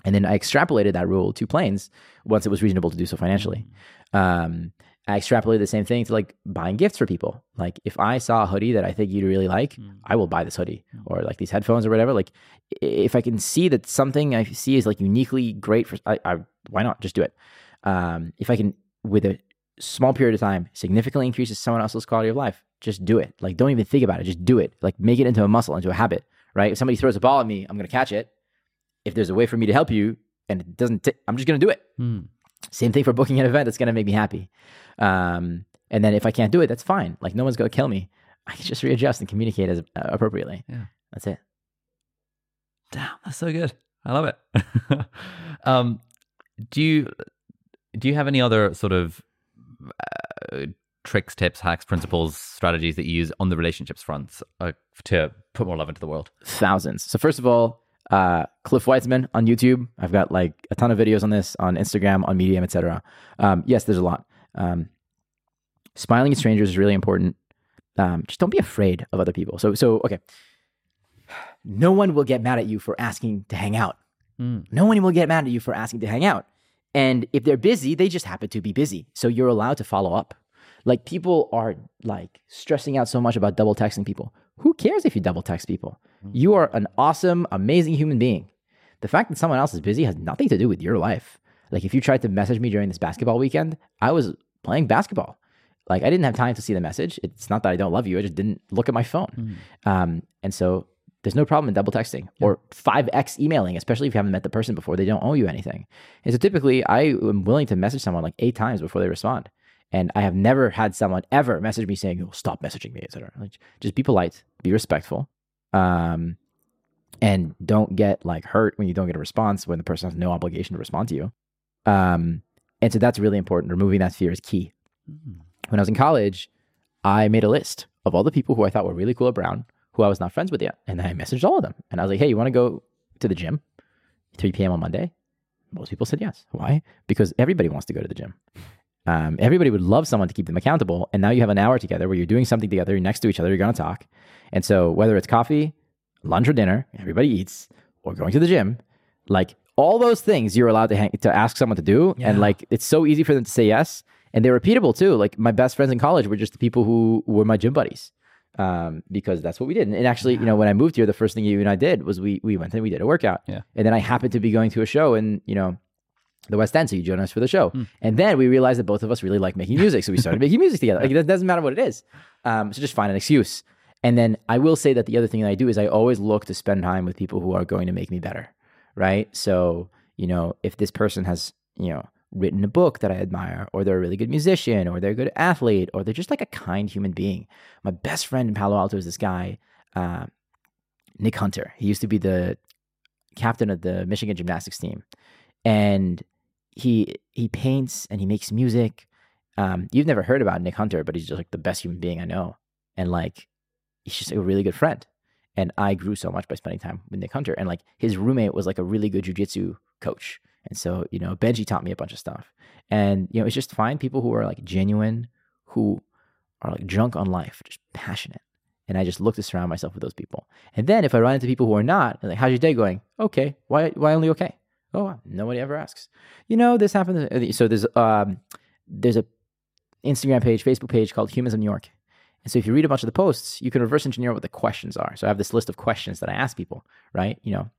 And then I extrapolated that rule to planes once it was reasonable to do so financially. Um, I extrapolate the same thing to like buying gifts for people. Like if I saw a hoodie that I think you'd really like, I will buy this hoodie or like these headphones or whatever. Like if I can see that something I see is like uniquely great for, I, I why not just do it? Um, if I can with a small period of time significantly increases someone else's quality of life, just do it. Like don't even think about it. Just do it. Like make it into a muscle, into a habit. Right? If somebody throws a ball at me, I'm gonna catch it. If there's a way for me to help you and it doesn't, i I'm just gonna do it. Hmm. Same thing for booking an event that's going to make me happy. Um, and then if I can't do it, that's fine. Like no one's going to kill me. I can just readjust and communicate as uh, appropriately. Yeah. That's it. Damn, that's so good. I love it. um, do you do you have any other sort of uh, tricks, tips, hacks, principles, strategies that you use on the relationships front uh, to put more love into the world? Thousands. So first of all, uh, Cliff Weitzman on YouTube. I've got like a ton of videos on this on Instagram, on Medium, etc. Um, yes, there's a lot. Um, smiling at strangers is really important. Um, just don't be afraid of other people. So, so okay. No one will get mad at you for asking to hang out. Mm. No one will get mad at you for asking to hang out. And if they're busy, they just happen to be busy. So you're allowed to follow up. Like people are like stressing out so much about double texting people. Who cares if you double text people? You are an awesome, amazing human being. The fact that someone else is busy has nothing to do with your life. Like if you tried to message me during this basketball weekend, I was playing basketball. Like I didn't have time to see the message. It's not that I don't love you. I just didn't look at my phone. Um, and so there's no problem in double texting or 5x emailing, especially if you haven't met the person before. They don't owe you anything. And so typically I am willing to message someone like eight times before they respond. And I have never had someone ever message me saying, oh, stop messaging me, etc. Like, just be polite, be respectful. Um, and don't get like hurt when you don't get a response when the person has no obligation to respond to you. Um, and so that's really important. Removing that fear is key. When I was in college, I made a list of all the people who I thought were really cool at Brown, who I was not friends with yet. And I messaged all of them. And I was like, hey, you want to go to the gym 3 p.m. on Monday? Most people said yes. Why? Because everybody wants to go to the gym. Um, everybody would love someone to keep them accountable. And now you have an hour together where you're doing something together, you're next to each other, you're going to talk. And so whether it's coffee, lunch or dinner, everybody eats, or going to the gym, like all those things you're allowed to hang, to ask someone to do, and like it's so easy for them to say yes, and they're repeatable too. Like my best friends in college were just the people who were my gym buddies, um, because that's what we did. And, actually, you know, when I moved here, the first thing you and I did was we we went and we did a workout. Yeah. And then I happened to be going to a show and you know the West End, so you joined us for the show. Hmm. And then we realized that both of us really like making music, so we started making music together. Like it doesn't matter what it is, um, so just find an excuse. And then I will say that the other thing that I do is I always look to spend time with people who are going to make me better, right? So you know, if this person has you know written a book that I admire, or they're a really good musician, or they're a good athlete, or they're just like a kind human being. My best friend in Palo Alto is this guy, uh, Nick Hunter. He used to be the captain of the Michigan gymnastics team, and he he paints and he makes music. Um, you've never heard about Nick Hunter, but he's just like the best human being I know, and like he's just a really good friend. And I grew so much by spending time with Nick Hunter, and like his roommate was like a really good jujitsu coach, and so you know Benji taught me a bunch of stuff, and you know it's just find people who are like genuine, who are like drunk on life, just passionate. And I just look to surround myself with those people. And then if I run into people who are not, like, how's your day going? Okay. Why, why only okay? Oh, nobody ever asks. You know, this happened. So there's um, there's a Instagram page, Facebook page called Humans of New York. And so if you read a bunch of the posts, you can reverse engineer what the questions are. So I have this list of questions that I ask people, right? You know,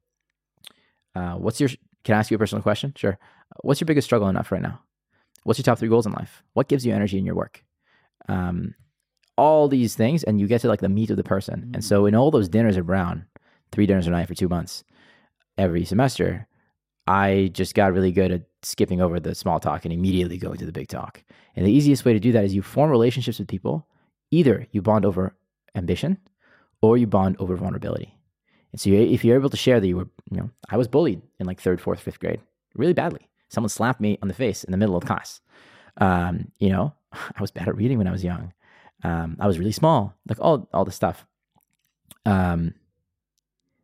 uh, what's your, can I ask you a personal question? Sure. What's your biggest struggle in life right now? What's your top three goals in life? What gives you energy in your work? Um, all these things, and you get to like the meat of the person. And so in all those dinners at Brown, three dinners a night for two months, every semester, I just got really good at skipping over the small talk and immediately going to the big talk. And the easiest way to do that is you form relationships with people. Either you bond over ambition or you bond over vulnerability. And so you, if you're able to share that you were, you know, I was bullied in like third, fourth, fifth grade really badly. Someone slapped me on the face in the middle of class. Um, you know, I was bad at reading when I was young. Um, I was really small, like all all this stuff. Um,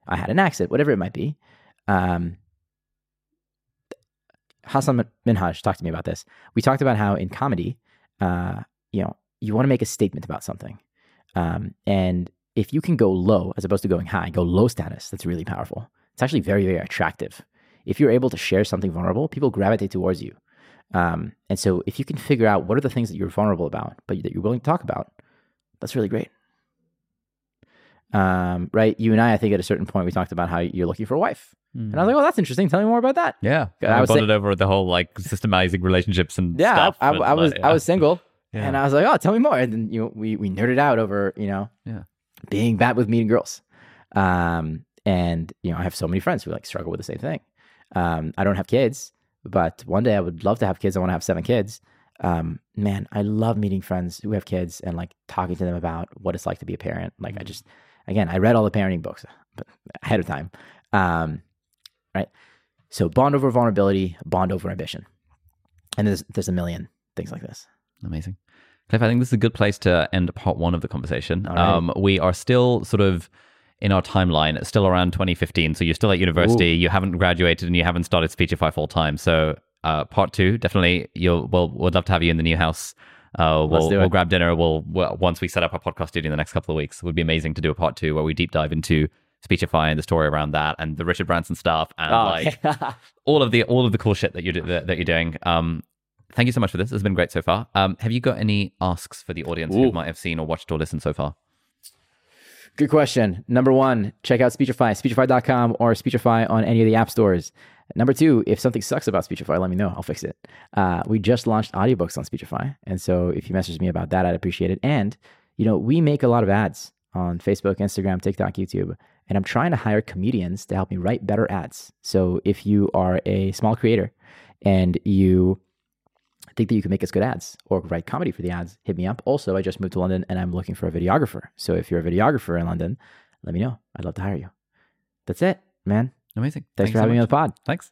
I had an accent, whatever it might be. Um, Hasan Minhaj talked to me about this. We talked about how in comedy, uh, you know, you want to make a statement about something, um, and if you can go low as opposed to going high, go low status. That's really powerful. It's actually very very attractive. If you're able to share something vulnerable, people gravitate towards you. Um, and so if you can figure out what are the things that you're vulnerable about, but that you're willing to talk about, that's really great. Um, right? You and I, I think at a certain point, we talked about how you're looking for a wife. And I was like, oh, that's interesting. Tell me more about that. Yeah, I I, was bonded over the whole like systemizing relationships and Yeah, stuff. I, I, I was like, I was single, Yeah. and I was like, oh, tell me more. And then you know, we we nerded out over you know Yeah. being bad with meeting girls. Um, and you know, I have so many friends who like struggle with the same thing. Um, I don't have kids, but one day I would love to have kids. I want to have seven kids. Um, man, I love meeting friends who have kids and like talking to them about what it's like to be a parent. Like I just, again, I read all the parenting books ahead of time. Um, right. So bond over vulnerability, bond over ambition. And there's, there's a million things like this. Amazing. Cliff, I think this is a good place to end part one of the conversation. Right. Um, we are still sort of in our timeline, it's still around 2015. So you're still at university, you haven't graduated, and you haven't started Speechify full time. So uh, part two, definitely, you'll we'll would love to have you in the new house. Uh, we'll we'll grab dinner. We'll, we'll once we set up our podcast studio in the next couple of weeks. It would be amazing to do a part two where we deep dive into Speechify and the story around that, and the Richard Branson stuff, and Oh, like all of the all of the cool shit that you're that, that you're doing. Um, thank you so much for this. It's been great so far. Um, have you got any asks for the audience who might have seen or watched or listened so far? Good question. Number one, check out Speechify, speechify.com or Speechify on any of the app stores. Number two, if something sucks about Speechify, let me know. I'll fix it. Uh, we just launched audiobooks on Speechify. And so if you message me about that, I'd appreciate it. And, you know, we make a lot of ads on Facebook, Instagram, TikTok, YouTube. And I'm trying to hire comedians to help me write better ads. So if you are a small creator and you think that you can make us good ads or write comedy for the ads, hit me up. Also, I just moved to London and I'm looking for a videographer. So if you're a videographer in London, let me know. I'd love to hire you. That's it, man. Amazing. Thanks Thank for you so having me on the pod. Thanks.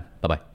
time. Bye bye.